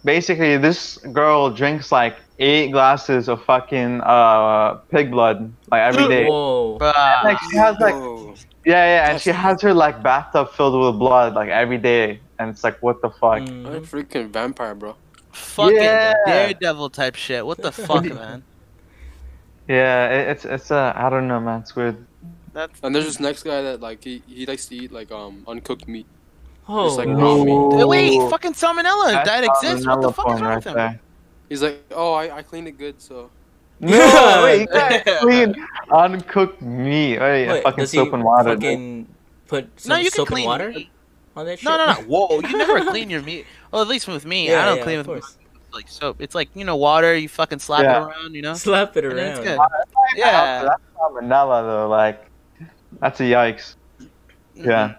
basically this girl drinks like eight glasses of fucking uh pig blood like every day. Whoa. Bruh. Like she has like Whoa. yeah yeah, and she has her like bathtub filled with blood like every day, and it's like what the fuck. I'm a freaking vampire, bro. fucking Yeah. daredevil type shit. What the fuck, man? Yeah, it, it's it's uh I don't know, man. It's weird. That's And there's this next guy that like he, he likes to eat like um uncooked meat. Holy like, no. Hey, wait, fucking salmonella That's that exists. What the fuck is wrong right with him? there. He's like, oh, I, I cleaned it good, so No, wait, you can't clean uncooked meat. Wait, Wait, fucking soap and water. fucking put some No, you can soap and water meat. on that shit? No, no, no. Whoa, you never clean your meat. Well, at least with me, Yeah, I don't yeah, clean with course. like soap. It's like you know water. You fucking slap Yeah. it around, you know. Slap it And then it's around. good. Yeah. That's salmonella though. Like, that's a yikes. Mm-hmm. Yeah.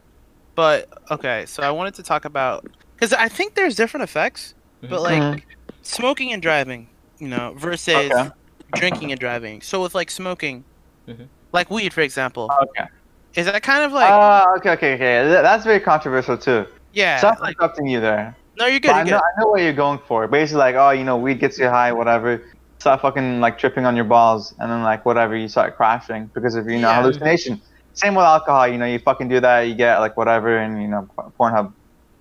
But okay, so I wanted to talk about because I think there's different effects, but like Mhm. smoking and driving, you know, versus Okay. drinking and driving. So with like smoking, Mhm. like weed, for example, Okay. is that kind of like Ah, okay, okay, okay. That's very controversial too. yeah? Stop like, interrupting you there. no, you're But good. I You're know, good. I know what you're going for. Basically, like, oh, you know, weed gets you high, whatever. Start fucking like tripping on your balls, and then like whatever, you start crashing because of you know Yeah. hallucination. Same with alcohol. You know, you fucking do that, you get like whatever, and you know, P- Pornhub.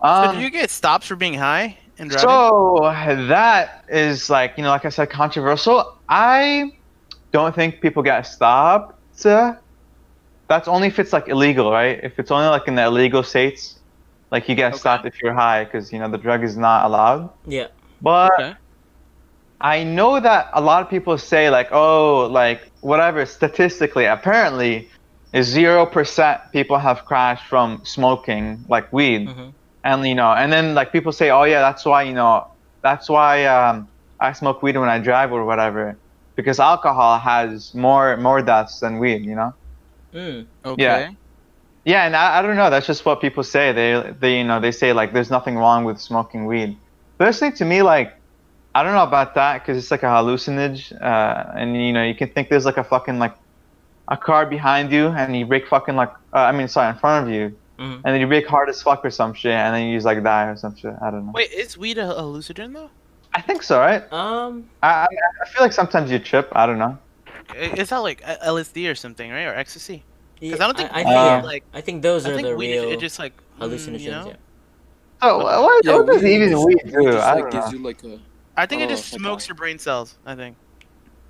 So Um, do you get stops for being high and driving? So that is like you know, like I said, controversial. I don't think people get stopped. That's only if it's like illegal, right? If it's only like in the illegal states, like you get Okay. stopped if you're high because you know the drug is not allowed. Yeah. But Okay. I know that a lot of people say like, oh, like whatever. Statistically, apparently, is zero percent people have crashed from smoking like weed Mhm. and you know and then like people say oh yeah that's why you know that's why um, i smoke weed when i drive or whatever because alcohol has more more deaths than weed you know Mm. Okay. yeah Yeah, and I, I don't know that's just what people say they they you know they say like there's nothing wrong with smoking weed personally to me like i don't know about that because it's like a hallucinage uh, and you know you can think there's like a fucking like a car behind you and you brake fucking like uh, i mean sorry in front of you Mhm. and then you brake hard as fuck or some shit and then you just like die or some shit i don't know Wait, is weed a hallucinogen though? I think so, right? Um. I, I I feel like sometimes you trip. I don't know. I- Is that like uh, LSD or something, right? Or ecstasy? Because yeah, I don't think I, weed, think, like I think those I are think the weed is real it just like mm, hallucinogens. You know? Yeah. So wha- what, yeah, what does even weed do? just, I don't gives know. you like a I think it Oh, just okay. smokes your brain cells. I think.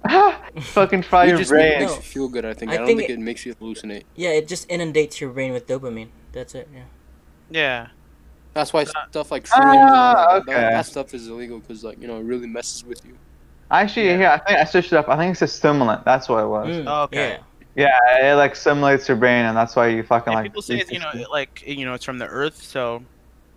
Fucking fry your just brain. makes you feel good. I think. I I, don't think think, it- it, makes you hallucinate. Yeah, it just inundates your brain with dopamine. That's it. Yeah. Yeah. That's why stuff like Ah, shrooms and that, okay. that, that stuff is illegal because like you know it really messes with you. Actually, Yeah. yeah, I think I switched it up. I think it's a stimulant. That's what it was. Mm, Oh, okay. Yeah. Yeah, it like stimulates your brain, and that's why you fucking And like. people say eat it's you know this like you know it's from the earth, so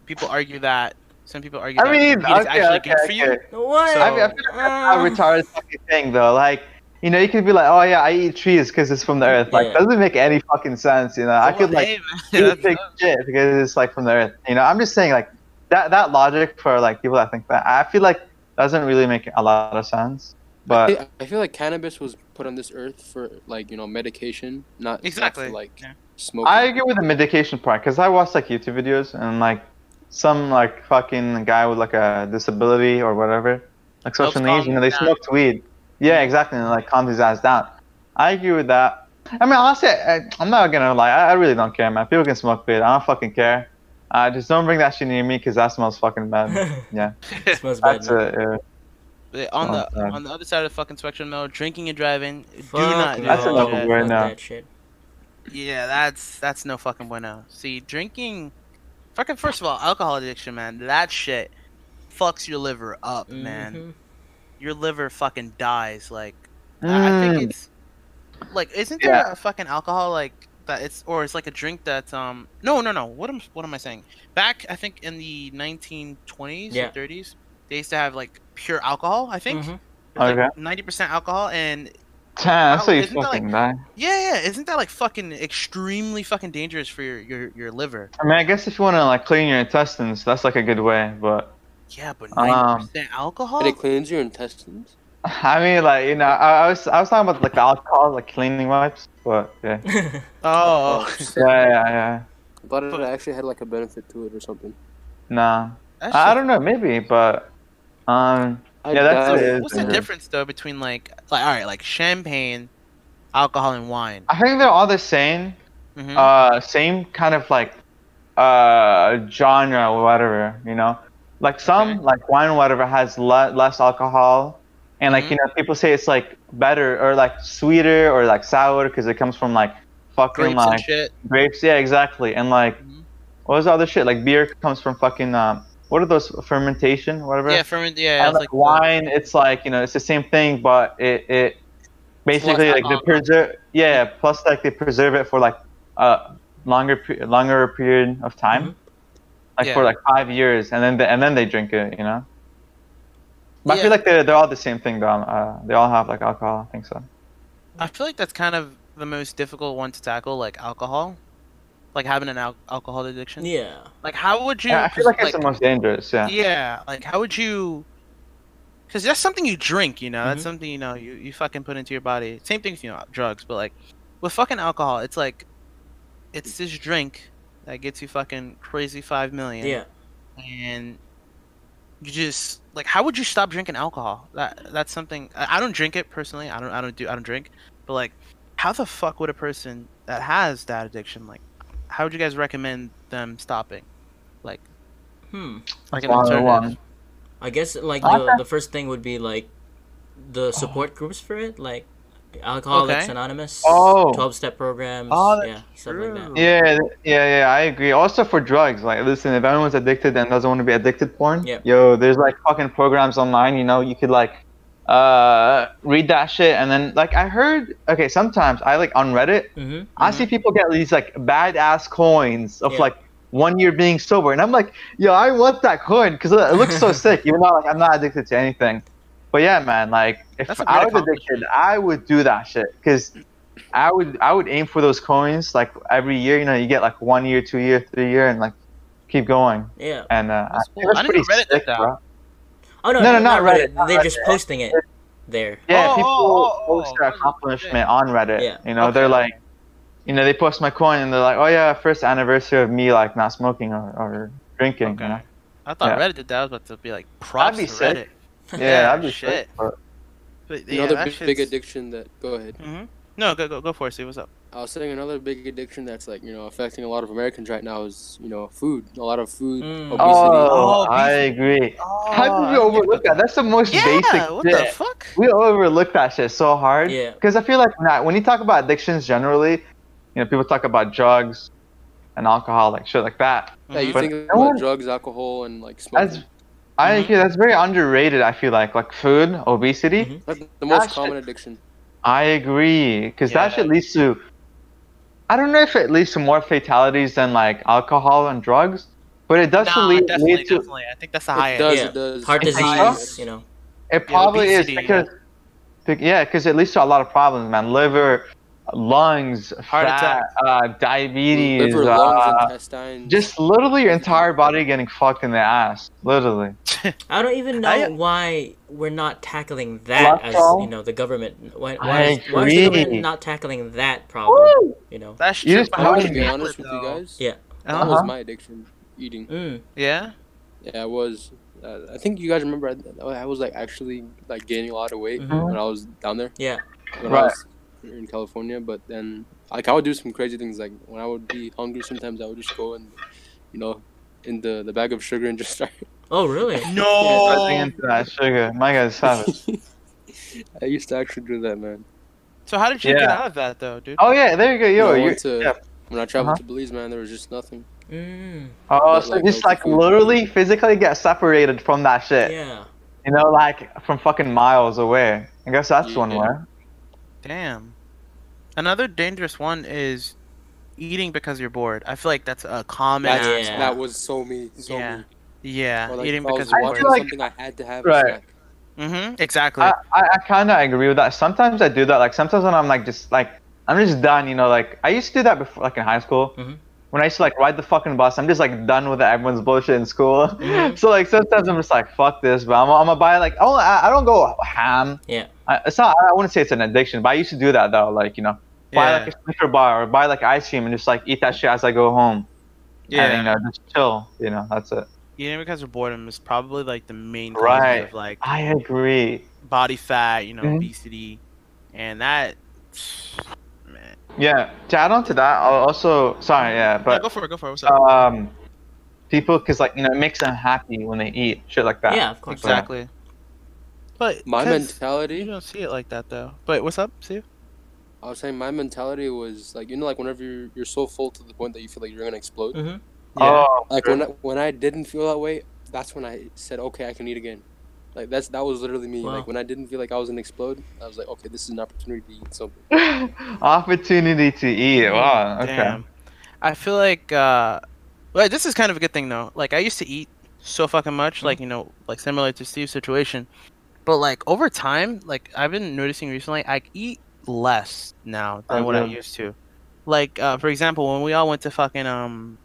people argue that. Some people argue I that mean, weed is okay, actually okay, good for you. okay. What? So- I, mean, I feel like that's Um, a retarded fucking thing, though. Like, you know, you could be like, "Oh yeah, I eat trees because it's from the earth." Like, Yeah. doesn't make any fucking sense. You know, I could like hey, eat that's big shit because it's like from the earth. You know, I'm just saying like that that logic for like people that think that I feel like doesn't really make a lot of sense. But I, I feel like cannabis was put on this earth for like you know medication, not Exactly. Not for, like Yeah. smoking. I agree with the medication part because I watched like YouTube videos and like some like fucking guy with like a disability or whatever, like Helps social calm needs. You know, they down. smoked weed. Yeah, exactly, and like calmed his ass down. I agree with that. I mean, honestly, I, I'm not gonna lie. I, I really don't care, man. People can smoke weed. I don't fucking care. Uh, just don't bring that shit near me because that smells fucking bad. Yeah, it smells bad. that's man. it. Yeah. But on Oh, the God. on the other side of the fucking spectrum though, drinking and driving, do Fuck not do no, That's that another shit. word fuck now. that shit. Yeah, that's that's no fucking bueno. See, drinking, fucking first of all, alcohol addiction, man. That shit fucks your liver up, man. Mhm. Your liver fucking dies. Like, I I Mm. think it's like, isn't there Yeah. a fucking alcohol like that? It's or it's like a drink that's um. No, no, no. What am what am I saying? Back, I think in the 1920s Yeah. or 30s, they used to have like pure alcohol. I think. Mhm. Okay. Ninety percent alcohol, and Damn, that's Wow, how you isn't that, fucking like- die. yeah, yeah, isn't that like fucking extremely fucking dangerous for your your, your liver? I mean, I guess if you want to like clean your intestines, that's like a good way. But Yeah, but Um, ninety percent alcohol. And it cleans your intestines. I mean, like you know, I, I was I was talking about like the alcohol, like cleaning wipes. But yeah, Oh, yeah, yeah, yeah. I thought it actually had like a benefit to it or something. Nah, I, I don't know, maybe, but um, I Yeah, that's doubt it. So what's the difference though between like like all right, like champagne, alcohol, and wine? I think they're all the same, Mhm. uh, same kind of like uh genre or whatever, you know. Like some Okay. like wine or whatever has le- less alcohol, and like Mhm. you know people say it's like better or like sweeter or like sour because it comes from like fucking Grapes like and shit. grapes. Yeah, exactly. And like Mhm. what was the other shit? Like beer comes from fucking um, what are those fermentation, whatever. Yeah, ferment. Yeah, it's like, the- wine, it's like you know, it's the same thing, but it it basically like alcohol. preserve. Yeah, plus like they preserve it for like a longer longer period of time, Mhm. like for like five years, and then they, and then they drink it. You know. But I feel like they're they're all the same thing though. Uh, they all have like alcohol. I think so. I feel like that's kind of the most difficult one to tackle, like alcohol, like having an al- alcohol addiction. yeah. Like, how would you? Yeah, I feel 'cause, like it's the most dangerous. Yeah. Yeah, like how would you? Because that's something you drink, you know. That's Mhm. something you know you, you fucking put into your body. Same thing with you know drugs, but like with fucking alcohol, it's like it's this drink that gets you fucking crazy five million. Yeah. and you just like how would you stop drinking alcohol? That that's something I, I don't drink it personally. I don't I don't do I don't drink, but like how the fuck would a person that has that addiction like how would you guys recommend them stopping? Like Hmm. like an alternative. I guess like Okay. the, the first thing would be like the support groups for it, like Alcoholics Okay. Anonymous, Oh. twelve step programs, Oh, that's yeah, stuff like that. Yeah, yeah, yeah. I agree. Also for drugs, like, listen, if anyone's addicted and doesn't want to be addicted porn, Yep. yo, there's like fucking programs online. You know, you could like uh read that shit, and then like I heard, okay, sometimes I like on Reddit, Mm-hmm. I see people get these like badass coins of Yeah. like one year being sober, and I'm like, yo, I want that coin because it looks so sick. Even though like I'm not addicted to anything, but yeah, man, like if I was addicted, I would do that shit because. I would I would aim for those coins like every year. You know, you get like one year, two year, three year, and like keep going. Yeah. And uh, That's I cool. I didn't know Reddit sick, that. Bro. Oh no, No, no, not not Reddit. Reddit, not They're just Reddit. posting it there. Yeah, Oh, people oh, oh, post oh, their oh, accomplishment on Reddit. Yeah. You know, Okay. they're like, you know, they post my coin and they're like, oh yeah, first anniversary of me like not smoking or, or drinking. Okay. You know? I thought Yeah. Reddit did that. I was about to be like props be to sick. Reddit. Yeah, Yeah, that'd be shit. sick. But But, yeah, Another big, big addiction that. Go ahead. Mhm. No, go go go for it. See what's up. I was saying another big addiction that's like you know affecting a lot of Americans right now is you know food. A lot of food Mm. obesity. oh, Oh, I obesity. agree. How did you overlook that? That's the most Yeah, basic what shit. the fuck? we overlook that shit so hard. Yeah. Because I feel like nah, when you talk about addictions generally, you know, people talk about drugs, and alcohol, like shit like that. Yeah, you But think no about one- drugs, alcohol, and like That's smoking. I Mhm. agree. That's very underrated. I feel like like food, obesity. Mhm. That's the most that common shit- addiction. I agree because that shit leads to. I don't know if it leads to more fatalities than like alcohol and drugs, but it does Nah, lead, definitely, lead to. definitely. Definitely. I think that's the It highest. does. Yeah. It does. Heart It's disease, like- you know. It probably is obesity, because. Yeah, because it leads to a lot of problems, man. Liver, lungs, Heart fat, uh, diabetes, Liver, lungs, uh, intestines. just literally your entire body getting fucked in the ass. Literally. I don't even know I- why we're not tackling that as Cholesterol? you know the government. Why, why, is, why is the government not tackling that problem? You know. That's You just but I how don't want to be honest it, with you guys. Yeah. That Uh-huh. was my addiction, eating. Mm. Yeah. Yeah, I was. Uh, I think you guys remember I, I was like actually like gaining a lot of weight Mhm. when I was down there. Yeah. When Right. I was in California, but then like I would do some crazy things. Like when I would be hungry, sometimes I would just go and you know in the the bag of sugar and just start. Oh really? No. Diving into that sugar. My guy's savage. I used to actually do that, man. So how did you get out of that though, dude? Oh yeah, there you go. Yo, I you. went to- yeah. When I traveled Uh-huh. to Belize, man, there was just nothing. Mm. Oh, But, so like, just healthy like food. literally physically get separated from that shit. Yeah. You know, like from fucking miles away. I guess that's one Yeah. way. Damn. Another dangerous one is eating because you're bored. I feel like that's a common. That's, Yeah. That was so me. So Yeah. me. Yeah, like, eating if I was because you're I feel like- something, I had to have Right. Mm-hmm. Exactly. I, I, I kind of agree with that. Sometimes I do that. Like sometimes when I'm like just like I'm just done. You know, like I used to do that before, like in high school. Mhm. When I used to like ride the fucking bus, I'm just like done with everyone's bullshit in school. Mhm. so like sometimes I'm just like fuck this, but I'm, I'm gonna buy like oh I, I don't go ham. Yeah. I, it's not. I wouldn't say it's an addiction, but I used to do that though. Like you know, buy Yeah. like a Snicker bar or buy like ice cream and just like eat that shit as I go home. yeah. And, you know, just chill. You know, that's it. eating because of boredom is probably like the main Right. of like I agree. body fat, you know, Mhm. obesity, and that. Man. Yeah. To add on to that, I'll also sorry, yeah, Yeah, but go for it. Go for it. What's up? um, people, cause like you know, it makes them happy when they eat shit like that. Yeah, of course. exactly. But my mentality. you don't see it like that though. But what's up, Steve? I was saying my mentality was like you know like whenever you're, you're so full to the point that you feel like you're gonna explode. Mm-hmm. Oh, Like when I, when I didn't feel that way, that's when I said okay I can eat again. Like that's that was literally me. Wow. Like when I didn't feel like I was gonna explode, I was like okay this is an opportunity to eat something. opportunity to eat. Wow. Okay. Damn. I feel like uh well this is kind of a good thing though. Like I used to eat so fucking much, like, you know, like similar to Steve's situation. But like over time, like I've been noticing recently, I eat less now than Oh, what I used to. Like uh for example, when we all went to fucking um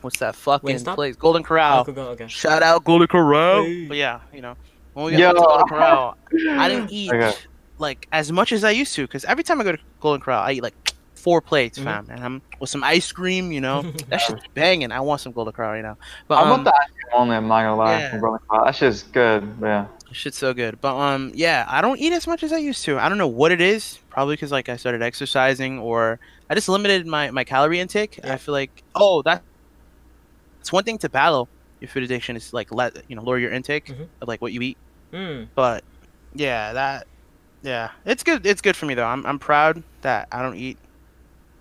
what's that fucking Wingstop? place? Golden Corral. Oh, okay. Shout out Golden Corral. Hey. But yeah, you know, when we Yo. got to Golden Corral, I didn't eat Okay. like as much as I used to because every time I go to Golden Corral, I eat like four plates, Mhm. fam, and I'm with some ice cream. You know, that shit's banging. I want some Golden Corral right now. But I um, want the ice cream only. I'm not gonna lie. yeah. Golden Corral. That shit's good. But yeah. shit's so good. But um, yeah, I don't eat as much as I used to. I don't know what it is. Probably because like I started exercising or I just limited my my calorie intake. I feel like oh that it's one thing to battle your food addiction is like let you know lower your intake Mhm. of like what you eat. Mm. But yeah, that yeah, it's good. It's good for me though. I'm I'm proud that I don't eat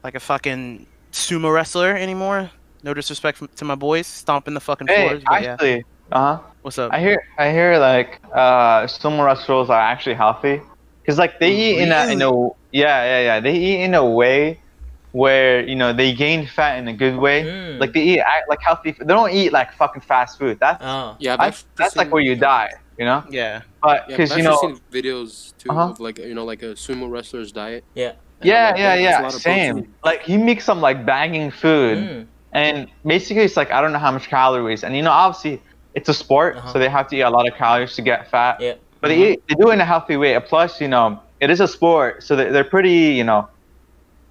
like a fucking sumo wrestler anymore. No disrespect from, to my boys stomping the fucking Hey, floors. But yeah, actually, uh huh. what's up? I hear I hear like uh sumo wrestlers are actually healthy because like they eat in a in a yeah yeah yeah they eat in a way where you know they gain fat in a good way Mm. like they eat like healthy they don't eat like fucking fast food that's Oh. Yeah, I've I, actually that's like where you die you know yeah, but because I've you know seen videos too Uh-huh. of like you know like a sumo wrestler's diet. Yeah. And yeah like, yeah "Damn, yeah same protein." like he makes some like banging food Mm. and basically it's like I don't know how much calories and you know obviously it's a sport Uh-huh. so they have to eat a lot of calories to get fat Yeah. But they, eat, they do it in a healthy way. Plus, you know, it is a sport, so they're, they're pretty, you know,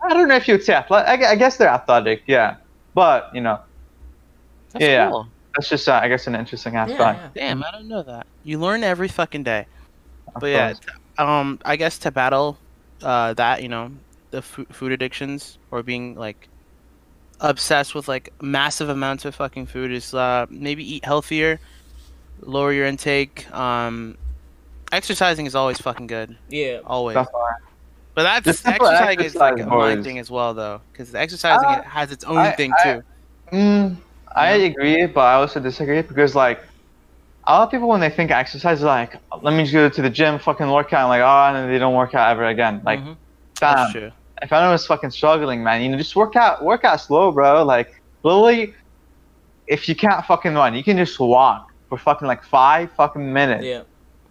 I don't know if you'd say athletic. I, guess they're athletic, yeah. But, you know, that's Yeah. cool. that's just, uh, I guess, an interesting aspect. yeah. Damn, I don't know that. You learn every fucking day. of But yeah, um, I guess to battle uh that you know the fu- food addictions or being like obsessed with like massive amounts of fucking food is uh maybe eat healthier, lower your intake. Um, exercising is always fucking good. Yeah. Always. That's why. But that's Just simple exercising is like a mind thing as well, though, because exercising Uh, it has its own I- thing I- too. Mm, I agree, but I also disagree because like a lot of people when they think exercise, are like, let me just go to the gym, fucking work out, and like, oh, and then they don't work out ever again. Like, Mhm. That's damn, true. if anyone's fucking struggling, man, you know, just work out, work out slow, bro. Like, literally, if you can't fucking run, you can just walk for fucking like five fucking minutes, yeah.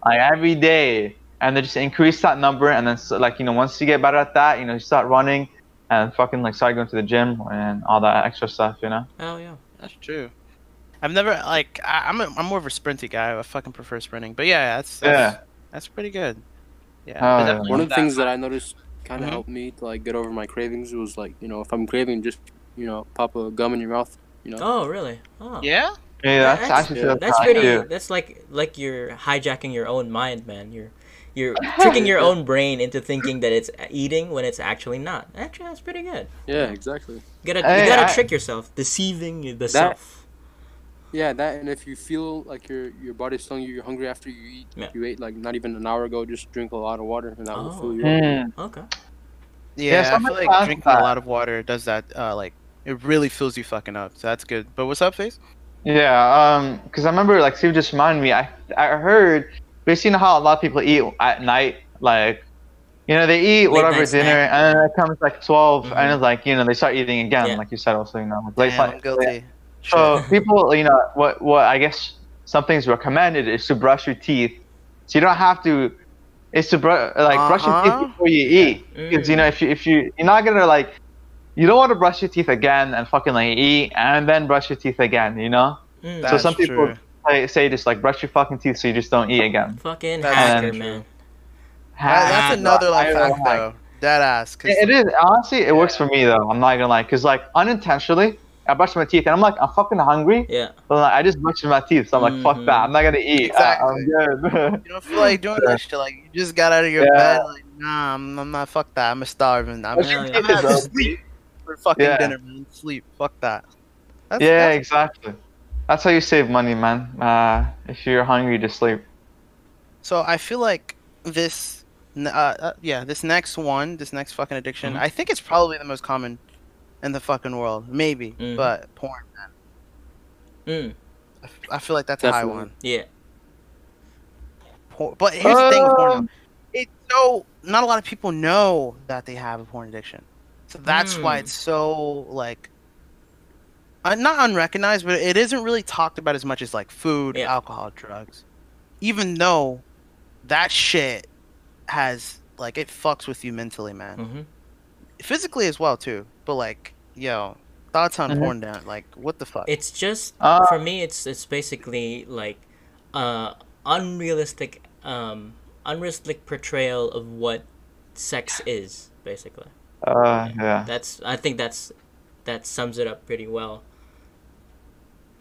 like every day, and then just increase that number, and then so, like you know, once you get better at that, you know, you start running, and fucking like start going to the gym and all that extra stuff, you know. Oh yeah. That's true. I've never like I, I'm a, I'm more of a sprinty guy. I fucking prefer sprinting. But yeah, that's, that's Yeah. that's pretty good. Yeah. Oh, yeah. definitely One of the things that I noticed kind of Mhm. helped me to like get over my cravings was like you know if I'm craving just you know pop a gum in your mouth you know Oh really? Oh. Yeah. Yeah, that's, That's- actually that's, That's how I pretty. That's like like you're hijacking your own mind, man. You're you're tricking your own brain into thinking that it's eating when it's actually not. Actually, that's pretty good. yeah exactly You gotta Hey, you gotta I- trick yourself, deceiving the self. yeah that and if you feel like your your body's telling you you're hungry after you eat Yeah. you ate like not even an hour ago just drink a lot of water and that will Oh. fill you up. Hmm. Okay. Yeah. Yeah, I feel like asked drinking a lot of water does that. Uh, like it really fills you fucking up. So that's good. But what's up, face? Yeah, um, because I remember like Steve just reminded me. I I heard you know how a lot of people eat at night, like you know they eat Late whatever dinner, snack. and then it comes like 12 Mhm. and it's like you know they start eating again, Yeah. like you said also you know like late Damn, night. Guilty. So people, you know, what what I guess something's recommended is to brush your teeth. So you don't have to. It's to br- like brush your Uh-huh. teeth before you eat, because you know if you if you you're not gonna like, you don't want to brush your teeth again and fucking like eat and then brush your teeth again, you know. Mm, so That's some people true. Say, say just like brush your fucking teeth so you just don't eat again. fucking That's hacker, true. man. That- that's another life I hack don't like- though. Dead ass. 'cause- It it is honestly it works for me though. I'm not gonna lie, cause like unintentionally I brush my teeth and I'm like I'm fucking hungry, Yeah. but like, I just brush my teeth. So I'm like fuck Mhm. that. I'm not gonna eat. Exactly. I, am good. You don't feel like doing that shit. Like you just got out of your Yeah. bed. Like nah, I'm, I'm not. Fuck that. I'm a starving. I'm, Brush I'm teeth, gonna have sleep for fucking Yeah. dinner, man. Sleep. Fuck that. That's, yeah, that's- exactly. That's how you save money, man. Uh, if you're hungry, just sleep. So I feel like this, uh, uh, yeah, this next one, this next fucking addiction, Mhm. I think it's probably the most common in the fucking world. Maybe, Mhm. but porn, man. Mm. I f- I feel like that's a high one. Yeah. Porn, but here's the thing, porn. Um, It's so not a lot of people know that they have a porn addiction, so that's why Mm. it's so like. Uh, not unrecognized, but it isn't really talked about as much as like food, Yeah. alcohol, drugs. Even though that shit has like it fucks with you mentally, man. hmm Physically as well too. But like, yo, thoughts on Mhm. porn down? Like, what the fuck? It's just Uh, for me. It's it's basically like uh unrealistic um unrealistic portrayal of what sex is basically. Uh, yeah. That's I think that's that sums it up pretty well.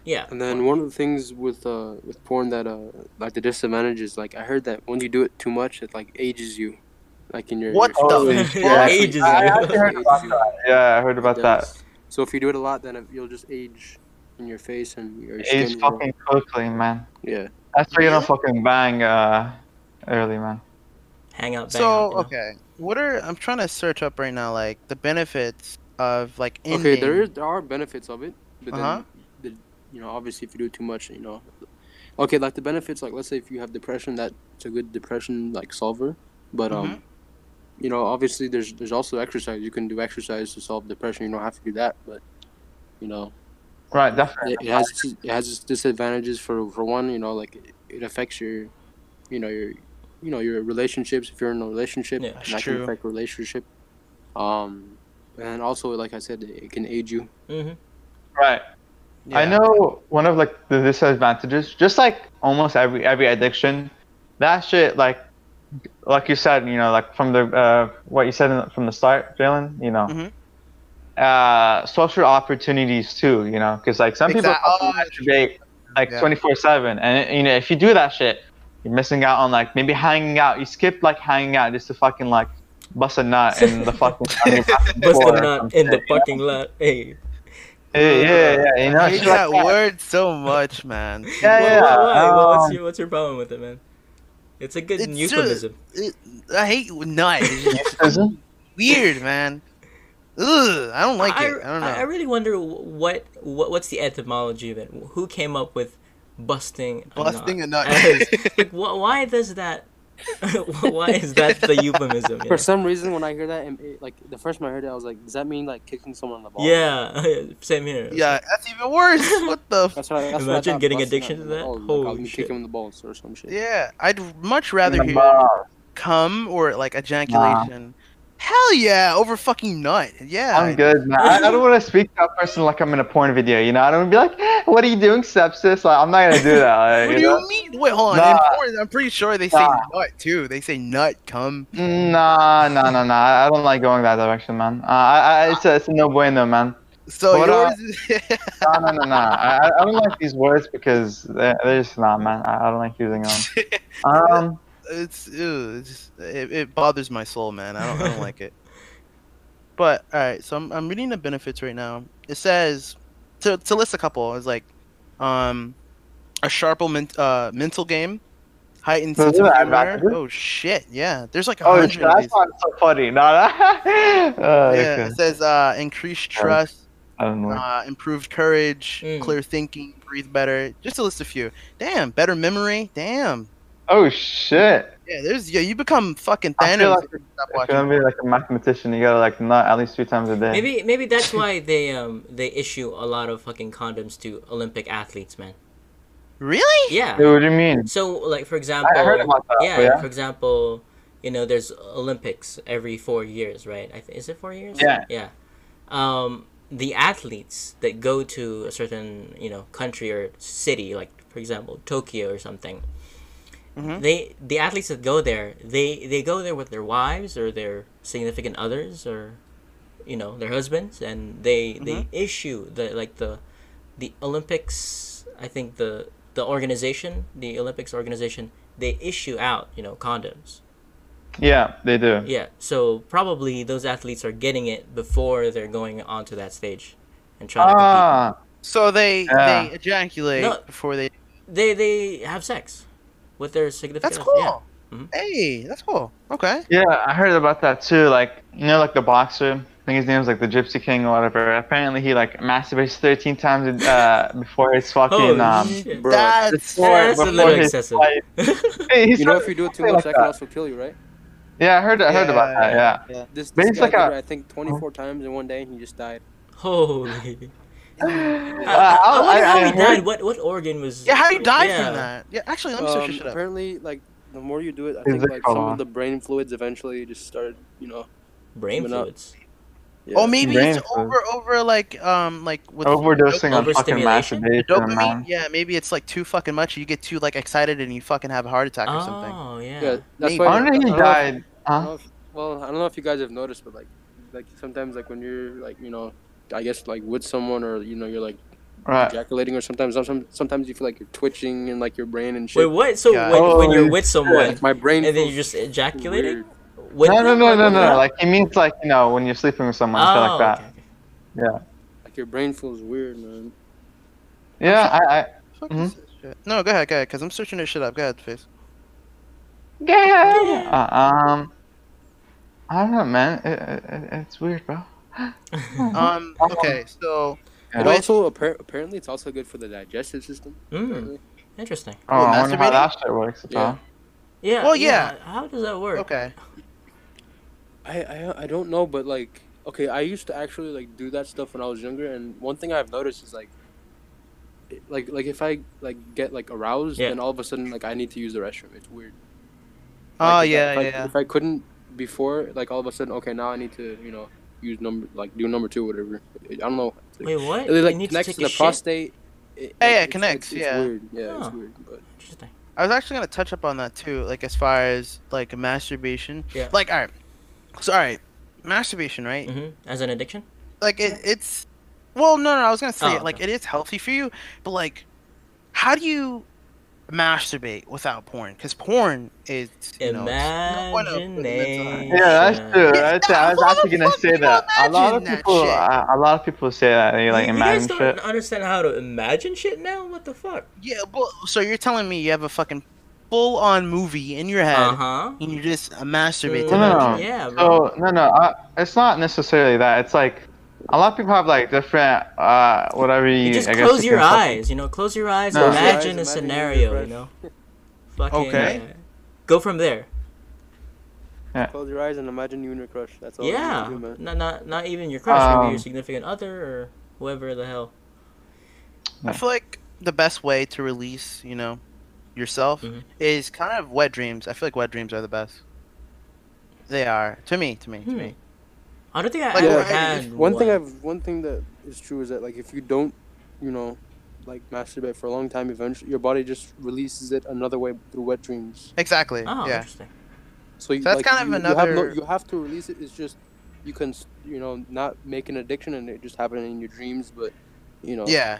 Yeah. And then one of the things with uh with porn that uh like the disadvantages like I heard that when you do it too much it like ages you, like in your What your the face. fuck? Yeah, Ages I, I you. actually heard about that. Yeah, I heard about that. So if you do it a lot, then it, you'll just age in your face and your skin. Age will- fucking quickly, man. yeah. That's why you don't fucking bang uh early, man. Hang out. Bang so out, you know? okay, what are I'm trying to search up right now like the benefits of like ending. Okay, there is there are benefits of it, but Uh-huh. then the, you know obviously if you do it too much, you know. Okay, like the benefits, like let's say if you have depression, that's a good depression like solver. But um, Mhm. you know obviously there's there's also exercise. You can do exercise to solve depression. You don't have to do that, but you know Right, definitely. it, it has it has its disadvantages for for one you know like it, it affects your you know your you know your relationships if you're in a relationship Yeah, and that's that true. can affect relationship um and also like i said it, it can age you Mhm. Right. I know one of like the disadvantages, just like almost every every addiction, that shit like like you said, you know, like from the uh, what you said in, from the start, Jalen, you know, Mhm. uh, social opportunities too, you know, because like some people Exact- oh, fucking masturbate like twenty four seven, and you know if you do that shit, you're missing out on like maybe hanging out. You skip like hanging out just to fucking like bust a nut in the fucking Bust a nut in the shit, you know? parking lot. Hey. Yeah, yeah, yeah. You know, I hate shit like that that. word so much, man. Yeah, Why- yeah. why- why? Well, what's um, your what's your problem with it, man? It's a good It's euphemism. It, I hate nut. It's just Euphemism? weird, man. Ugh, I don't like I, it. I don't know. I really wonder what, what what's the etymology of it. Who came up with busting Busting a nut? nut. like, wh- why does that? why is that the euphemism? you For know? some reason, when I hear that, it- it- like the first time I heard it, I was like, "Does that mean like kicking someone in the ball?" Yeah, same here. yeah, that's even worse. What the? F- That's what I, that's what I Imagine thought, getting busting addiction to that. Oh, balls, like, Holy be shit. kicking him in the balls or some shit. yeah, I'd much rather hear Nah, cum or like ejaculation. Hell yeah, over fucking nut. Yeah. I'm good, man. I, I don't want to speak to that person like I'm in a porn video. You know, I don't want to be like, "What are you doing, stepsis?" Like, I'm not gonna do that. Like, What do you know? you mean? Wait, hold on. Nah. In porn, I'm pretty sure they say Nah. nut too. They say nut, come. Nah, nah, nah, nah. I don't like going that direction, man. Uh, I, I, it's a, it's a no bueno, man. So What, uh, yours is. No, no, no, no. I, I- I don't like these words because they're, they're just not, man. I, I don't like using them. Um, it's, ew, it's just, it, it bothers my soul, man. I don't, I don't like it. But all right, so I'm, I'm reading the benefits right now. It says to to list a couple. It's like, um, a sharper men, uh, mental game, heightened Those sense of humor. Oh shit, yeah. There's like a oh, hundred. shit, of that's these. not so funny. No, no. uh, Yeah, okay. it says uh, increased trust, I don't know. uh, improved courage, Mm. clear thinking, breathe better. Just to list a few. Damn, better memory. Damn. Oh shit! Yeah, there's yeah. You become fucking I feel Thanos. like if you stop If you're watching. gonna be like a mathematician, you gotta like nut at least three times a day. Maybe maybe that's why they um they issue a lot of fucking condoms to Olympic athletes, man. Really? Yeah. Dude, what do you mean? So like for example, I heard about that. yeah, Yeah. for example, you know, there's Olympics every four years, right? I th- is it four years? Yeah. Yeah. Um, the athletes that go to a certain you know country or city, like for example Tokyo or something, Mhm. they the athletes that go there, they they go there with their wives or their significant others or you know their husbands, and they they issue the like the the Olympics. I think the the organization, the Olympics organization, they issue out you know condoms. Yeah, they do. Yeah, so probably those athletes are getting it before they're going onto that stage and trying to compete. Ah, So they Yeah. they ejaculate No. before they. They they have sex with their significant. That's other. cool. Mhm. Hey, that's cool. Okay. yeah, I heard about that too. Like, you know, like the boxer. I think his name was like the Gypsy King or whatever. Apparently, he like masturbates 13 times uh, before his fucking Holy um. shit. Bro. That's before- That's a before little his excessive. Hey, You know, if you do it too much, like that can that. also kill you, right? Yeah, I heard. I heard about that. Yeah. This, But this guy like did a- it, I think 24 times in one day, and he just died. Holy. I, Uh, I, I wonder I- how he heard- died. What what organ was? Yeah, how you died Yeah. from that? Yeah, actually, let me search Um, this shit up. apparently, like the more you do it, I Is think it like some called? of the brain fluids eventually just started, you know. Brain fluids. Yeah. Oh, maybe Brain it's food. over over like um like with Overdosing on fucking Overstimulation? masturbation, dopamine. man. Yeah, maybe it's like too fucking much. You get too like excited and you fucking have a heart attack or something. Oh yeah. Yeah, that's Maybe. why. I wonder I he don't know if- died. Huh? if- well, I don't know if you guys have noticed, but like, like sometimes like when you're like you know, I guess like with someone or you know you're like Right. ejaculating or sometimes sometimes you feel like you're twitching and like your brain and shit. Wait, what? So Yeah. when, when you're with someone Like my brain. and then you're just ejaculating? weird. With No, no, no, no, no. them? Like he means like you know when you're sleeping with someone, shit oh, like that. okay, okay. Yeah. Like your brain feels weird, man. Yeah, I, I. Fuck Mhm. this shit? No, go ahead, go ahead, because I'm searching this shit up. Go ahead, face. Yeah. Uh, um. I don't know, man. It, it, it- it's weird, bro. Um. Okay, so Yeah. But also, appar- apparently, it's also good for the digestive system. Mm, interesting. Oh, I wonder how masturbating? that shit works. Yeah. Yeah. Yeah. Well, yeah. How does that work? okay. I, I I don't know, but like, okay, I used to actually like do that stuff when I was younger, and one thing I've noticed is like, it- like like if I like get like aroused, Yeah. then all of a sudden like I need to use the restroom. It's weird. Oh Like, if I- yeah, if I, yeah. If I couldn't before, like all of a sudden, okay, now I need to you know use number like do number two, whatever. I don't know. Like, Wait, what? it like you need to to the shit? prostate. It, Yeah, yeah, it connects, It's, it's yeah. weird. Yeah, Huh. it's weird. But Interesting. I was actually gonna touch up on that too, like as far as like masturbation. Yeah. Like, all right. So, all right, masturbation, right? hmm As an addiction? Like it, it's. Well, no, no. I was gonna say Oh, it, like okay. it is healthy for you, but like, how do you masturbate without porn? Because porn is you know, it's no bueno for the mental health. Imagination. Yeah, that's true. Yeah, That's, I was actually gonna say that. A lot of people, a, a lot of people say that. They like you, you guys don't shit. understand how to imagine shit now? What the fuck? Yeah, well, so you're telling me you have a fucking full on movie in your head, Uh huh. and you just uh, masturbate to No, that. no. Yeah, bro. So no, no, uh, it's not necessarily that. It's like a lot of people have like different, uh, whatever you. You just I guess close you your can call- eyes, you know. Close your eyes. No. and Close your imagine eyes, a scenario, you're you know. Fucking. Okay. uh, go from there. Yeah. Close your eyes and imagine you and your crush. That's all. Yeah. do. Not not not even your crush, maybe Um, your significant other or whoever the hell. I feel like the best way to release, you know, yourself Mhm. is kind of wet dreams. I feel like wet dreams are the best. They are to me. To me. To Hmm. me. I don't think I Like, ever yeah, had One one thing I've one thing that is true is that like if you don't, you know, like masturbate for a long time, eventually your body just releases it another way through wet dreams. Exactly. Oh, yeah. interesting. So you, So that's like, kind of you, You have, no, another- you have to release it. It's just you can you know not make an addiction and it just happen in your dreams, but you know. Yeah.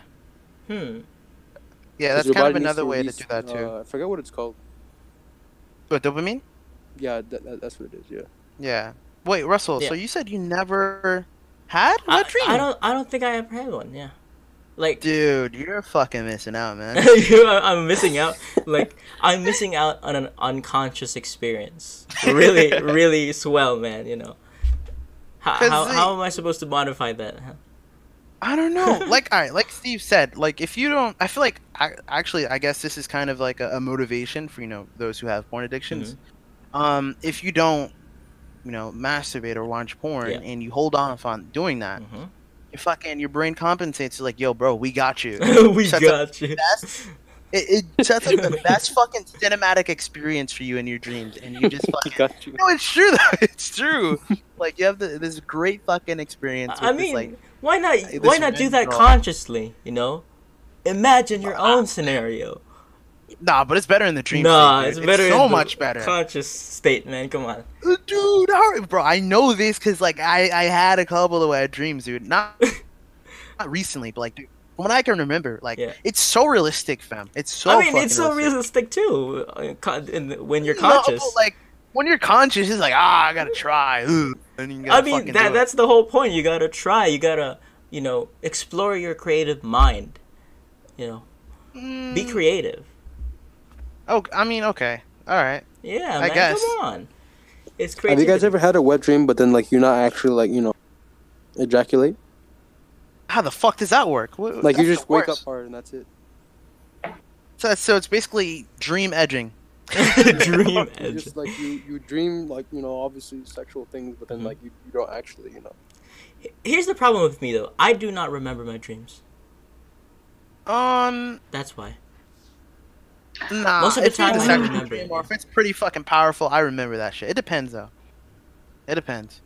Hmm. Yeah. 'cause That's kind of body needs another way release, to do that too. Uh, I forget what it's called. What dopamine? Yeah, that, that, that's what it is. Yeah. Yeah. Wait, Russell. Yeah. So you said you never had a wet dreams? I don't. I don't think I ever had one. Yeah. Like. Dude, you're fucking missing out, man. You- I'm missing out. Like I'm missing out on an unconscious experience. Really, really swell, man. You know. How, how, how am I supposed to modify that? huh? I don't know. Like, all right, like Steve said, like if you don't, I feel like I, actually, I guess this is kind of like a, a motivation for you know those who have porn addictions. Mm-hmm. Um, if you don't, you know, masturbate or watch porn, Yeah. and you hold off on doing that, Mhm. you fucking your brain compensates. Like, yo, bro, we got you. we Sets got you. best- It, it sets up the best fucking cinematic experience for you in your dreams, and you just fucking. got you. No, it's true though. It's true. like you have the, this great fucking experience. I with this, mean, like, why not? Why not do that visual- consciously? You know, imagine your own scenario. Nah, but it's better in the dream. Nah, state, it's better. in so the much better. Conscious state, man. Come on. dude how, bro i know this because like I, I had a couple of wet dreams dude not not recently but like dude what i can remember like Yeah. it's so realistic fam it's so I mean, it's so realistic. realistic too. uh, in when you're No, conscious. like when you're conscious it's like ah i gotta try you I gotta mean, that that's the whole point. You gotta try. You gotta, you know, explore your creative mind. You know, be Mm, creative. Oh i mean okay all right Yeah, I man. guess. Come on. It's crazy. Have you guys ever had a wet dream, but then like you're not actually like you know, ejaculate? how the fuck does that work What- Like you just the wake up hard and that's it. so, so it's basically dream edging dream edging. just like you, you dream like you know obviously sexual things, but then Mhm. like you, you don't actually you know. Here's the problem with me though. I do not remember my dreams. um That's why. Nah, Most of the time a I remember it, if it's pretty fucking powerful, I remember that shit. It depends though. It depends.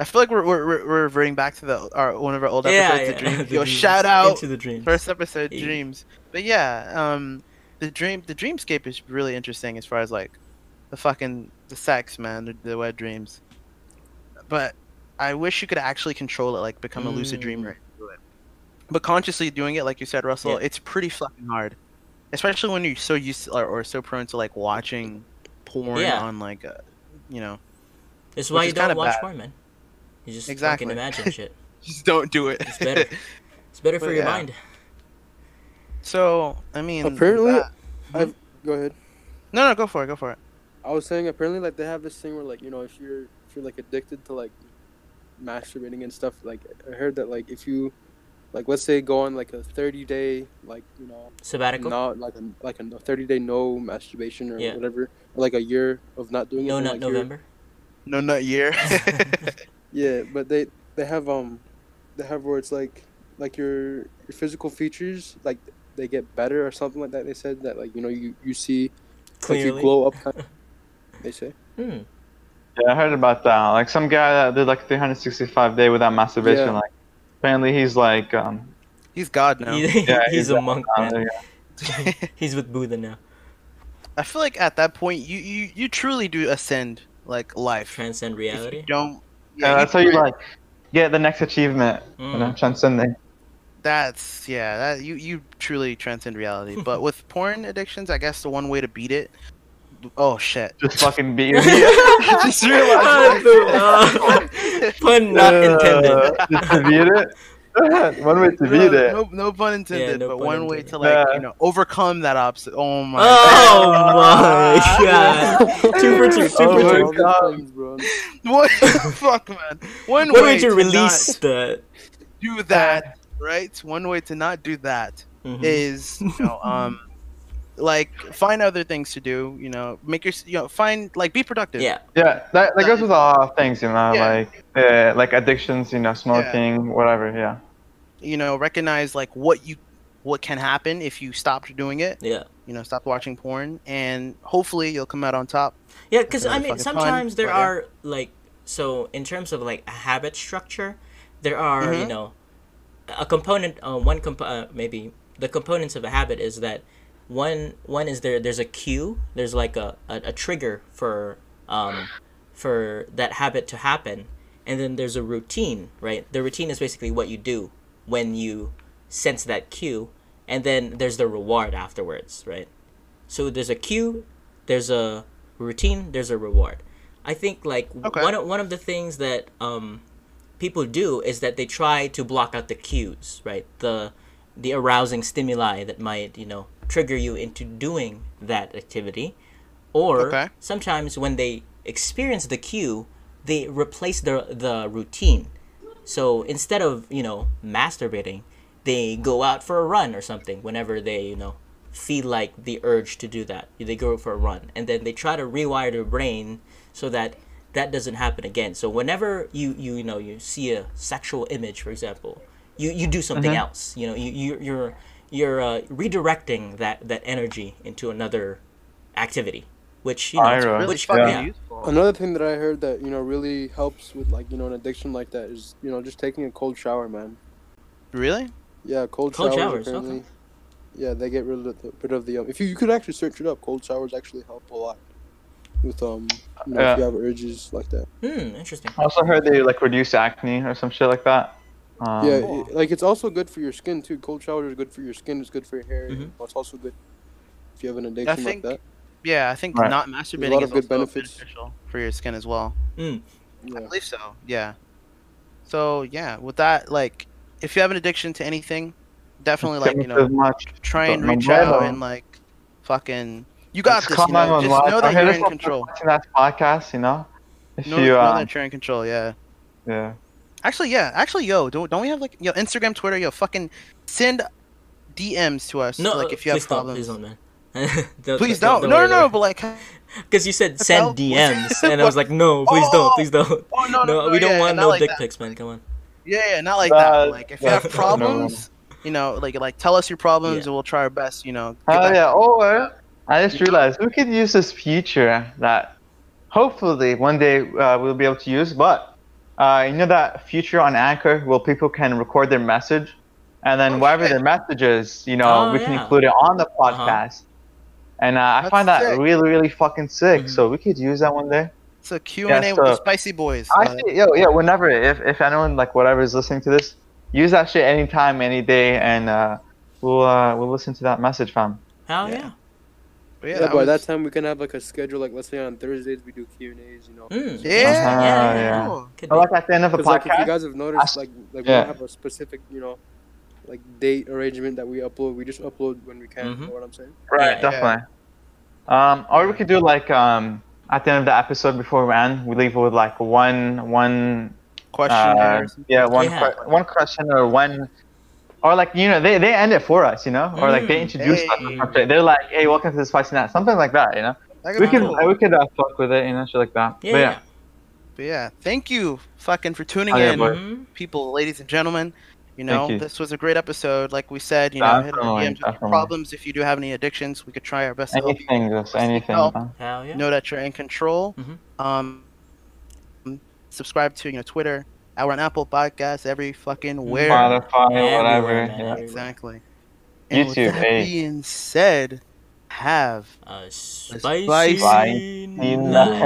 I feel like we're we're, we're reverting back to the our one of our old Yeah, episodes. yeah. the dreams. Yo, dreams. shout out into the dreams. first episode, Yeah. dreams. But yeah, um, the dream the dreamscape is really interesting as far as like the fucking the sex, man, the, the wet dreams. But I wish you could actually control it, like become a lucid Mm. dreamer. it. But consciously doing it, like you said, Russell, Yeah. it's pretty fucking hard, especially when you're so used to, or, or so prone to like watching porn Yeah. on like, uh, you know, This is which why you don't watch bad. porn, man. You just Exactly. fucking imagine shit. just don't do it. It's better. It's better for But your yeah. mind. so I mean, Apparently- that- I've go ahead. no, no, go for it, go for it. I was saying apparently like they have this thing where like you know if you're if you're like addicted to like masturbating and stuff like I heard that like if you like let's say go on like a 30 day like you know Sabbatical. not like a like a 30 day no masturbation or Yeah. whatever or like a year of not doing no, it then, not like, you're- November. No, not year. Yeah, but they they have um they have where it's like like your your physical features like they get better or something like that. They said that like you know you you see like you glow up. Kind they say. Hmm. Yeah, I heard about that. Like some guy that did like 365 day without masturbation. Yeah. Like apparently he's like um He's God now. He- yeah he's a monk, man. yeah. He's with Buddha now. I feel like at that point you you, you truly do ascend like life. Transcend reality. you don't. Yeah, that's how you like get the next achievement. You know, Mm. transcending. That's yeah. That you you truly transcend reality. But with porn addictions, I guess the one way to beat it. Oh shit! Just fucking be. yeah. Just realized. Pun not intended. Uh, just to beat it. one way to no, beat it. No, no pun intended, no but pun one way to like Yeah. you know overcome that obstacle. Oh my. Oh my god. Two for two, two Oh for two. All God. bro. What fuck, man? One What way would you to release not the? do that, right? One way to not do that Mhm. is you know um like find other things to do. You know, make your you know find like be productive. Yeah. Yeah, that, that goes with a lot of things, you know, Yeah. like uh, like addictions, you know, smoking, whatever. Yeah. You know, recognize like what you what can happen if you stop doing it. Yeah. You know, stop watching porn, and hopefully you'll come out on top. Yeah, because Really I mean, fucking fun, sometimes there but yeah. are like so in terms of like a habit structure, there are you Mhm. know a component. Uh, one comp- uh, maybe the components of a habit is that one one is there. There's a cue. There's like a, a, a trigger for um for that habit to happen, and then there's a routine. Right. The routine is basically what you do when you sense that cue, and then there's the reward afterwards. Right. So there's a cue. There's a routine there's a reward i think like Okay. one, of, one of the things that um, people do is that they try to block out the cues right the the arousing stimuli that might you know trigger you into doing that activity or Okay. sometimes when they experience the cue they replace the the routine so instead of you know masturbating they go out for a run or something whenever they you know feel like the urge to do that they go for a run and then they try to rewire their brain so that that doesn't happen again so whenever you you, you know you see a sexual image for example you you do something Mhm. else you know you you- you're you're uh, redirecting that that energy into another activity which you know Really which fucking yeah. useful. Another thing that I heard that you know really helps with like you know an addiction like that is you know just taking a cold shower, man. Really? Yeah, cold, Cold showers, showers, apparently. okay. Yeah, they get rid of the, rid of the um. If you you could actually search it up, cold showers actually help a lot with um you know, Yeah. if you have urges like that. hmm interesting I also heard they like reduce acne or some shit like that. Um, yeah, it- like it's also good for your skin too. Cold showers are good for your skin. It's good for your hair. Mhm. It's also good if you have an addiction think- like that. Yeah, I think Right. not lot masturbating of is good also benefits. beneficial for your skin as well. I Yeah. believe so. Yeah. So yeah, with that, like, if you have an addiction to anything, definitely like you chemicals know much. try and reach out brother- and like fucking you got Just this. You know, just live. know that heard you're in control. watching that podcast, you know. If Know, you know um, that you're in control. Yeah. yeah. Actually, yeah. Actually, yo, don't don't we have like yo Instagram, Twitter, yo, fucking send DMs to us. no like if you have please don't, problems. please don't man Please don't. No, no, no. But like, Because you said send hell? DMs, and I was like, no, please don't, please don't. oh no, No, no, we don't yeah, want no like dick that. pics, man. Come on. Yeah, yeah, not like Uh, that. but, Like if you have no, no, no. problems, you know, like like tell us your problems Yeah. and we'll try our best. You know. get Oh back- yeah. Or I just realized we could use this feature that hopefully one day uh, we'll be able to use. But uh, you know that feature on Anchor where people can record their message, and then Oh, whatever shit. their message is, you know, Oh, we can yeah. include it on the podcast. And uh, I That's find that sick. really, really fucking sick. Mhm. So we could use that one day. It's a Q and A with the spicy boys. Uh, Actually, yo, yo, whenever, if, if anyone like whatever is listening to this, use that shit anytime, any day, and uh, we'll uh, we'll listen to that message, fam. Hell Yeah. yeah. But Yeah, yeah, that by that time we can have like a schedule. Like let's say on Thursdays we do Q and A's. You know. Mm. Yeah, Uh-huh, yeah, yeah. cool. Could like at the end of the Because like if you guys have noticed, Ask- like like we don't have a specific, you know, like date arrangement that we upload. We just upload when we can. Mhm. You know what I'm saying? right, Yeah. definitely. Um, or we could do like um at the end of the episode before we end, we leave with like one one question. uh, yeah one Yeah. que- one question or one. Or like you know they, they end it for us you know or like they Mm. introduce us or Hey. something. they're like hey welcome to the spicy night something like that you know we could we could uh, fuck with it you know shit like that Yeah, but yeah. yeah But yeah, thank you fucking for tuning Oh, yeah, in, boy. People, ladies and gentlemen. You know, you. this was a great episode. Like we said, you know, hit our Definitely, DMs with your problems. If you do have any addictions, we could try our best to help you. anything just anything help. Hell yeah. Know that you're in control. Mhm. Um, subscribe to you know Twitter. Our on Apple Podcasts every fucking where. Spotify Everywhere, whatever man, yeah. everywhere. Exactly. And with YouTube, that hey. being said, have Uh, spicy spicy night. night.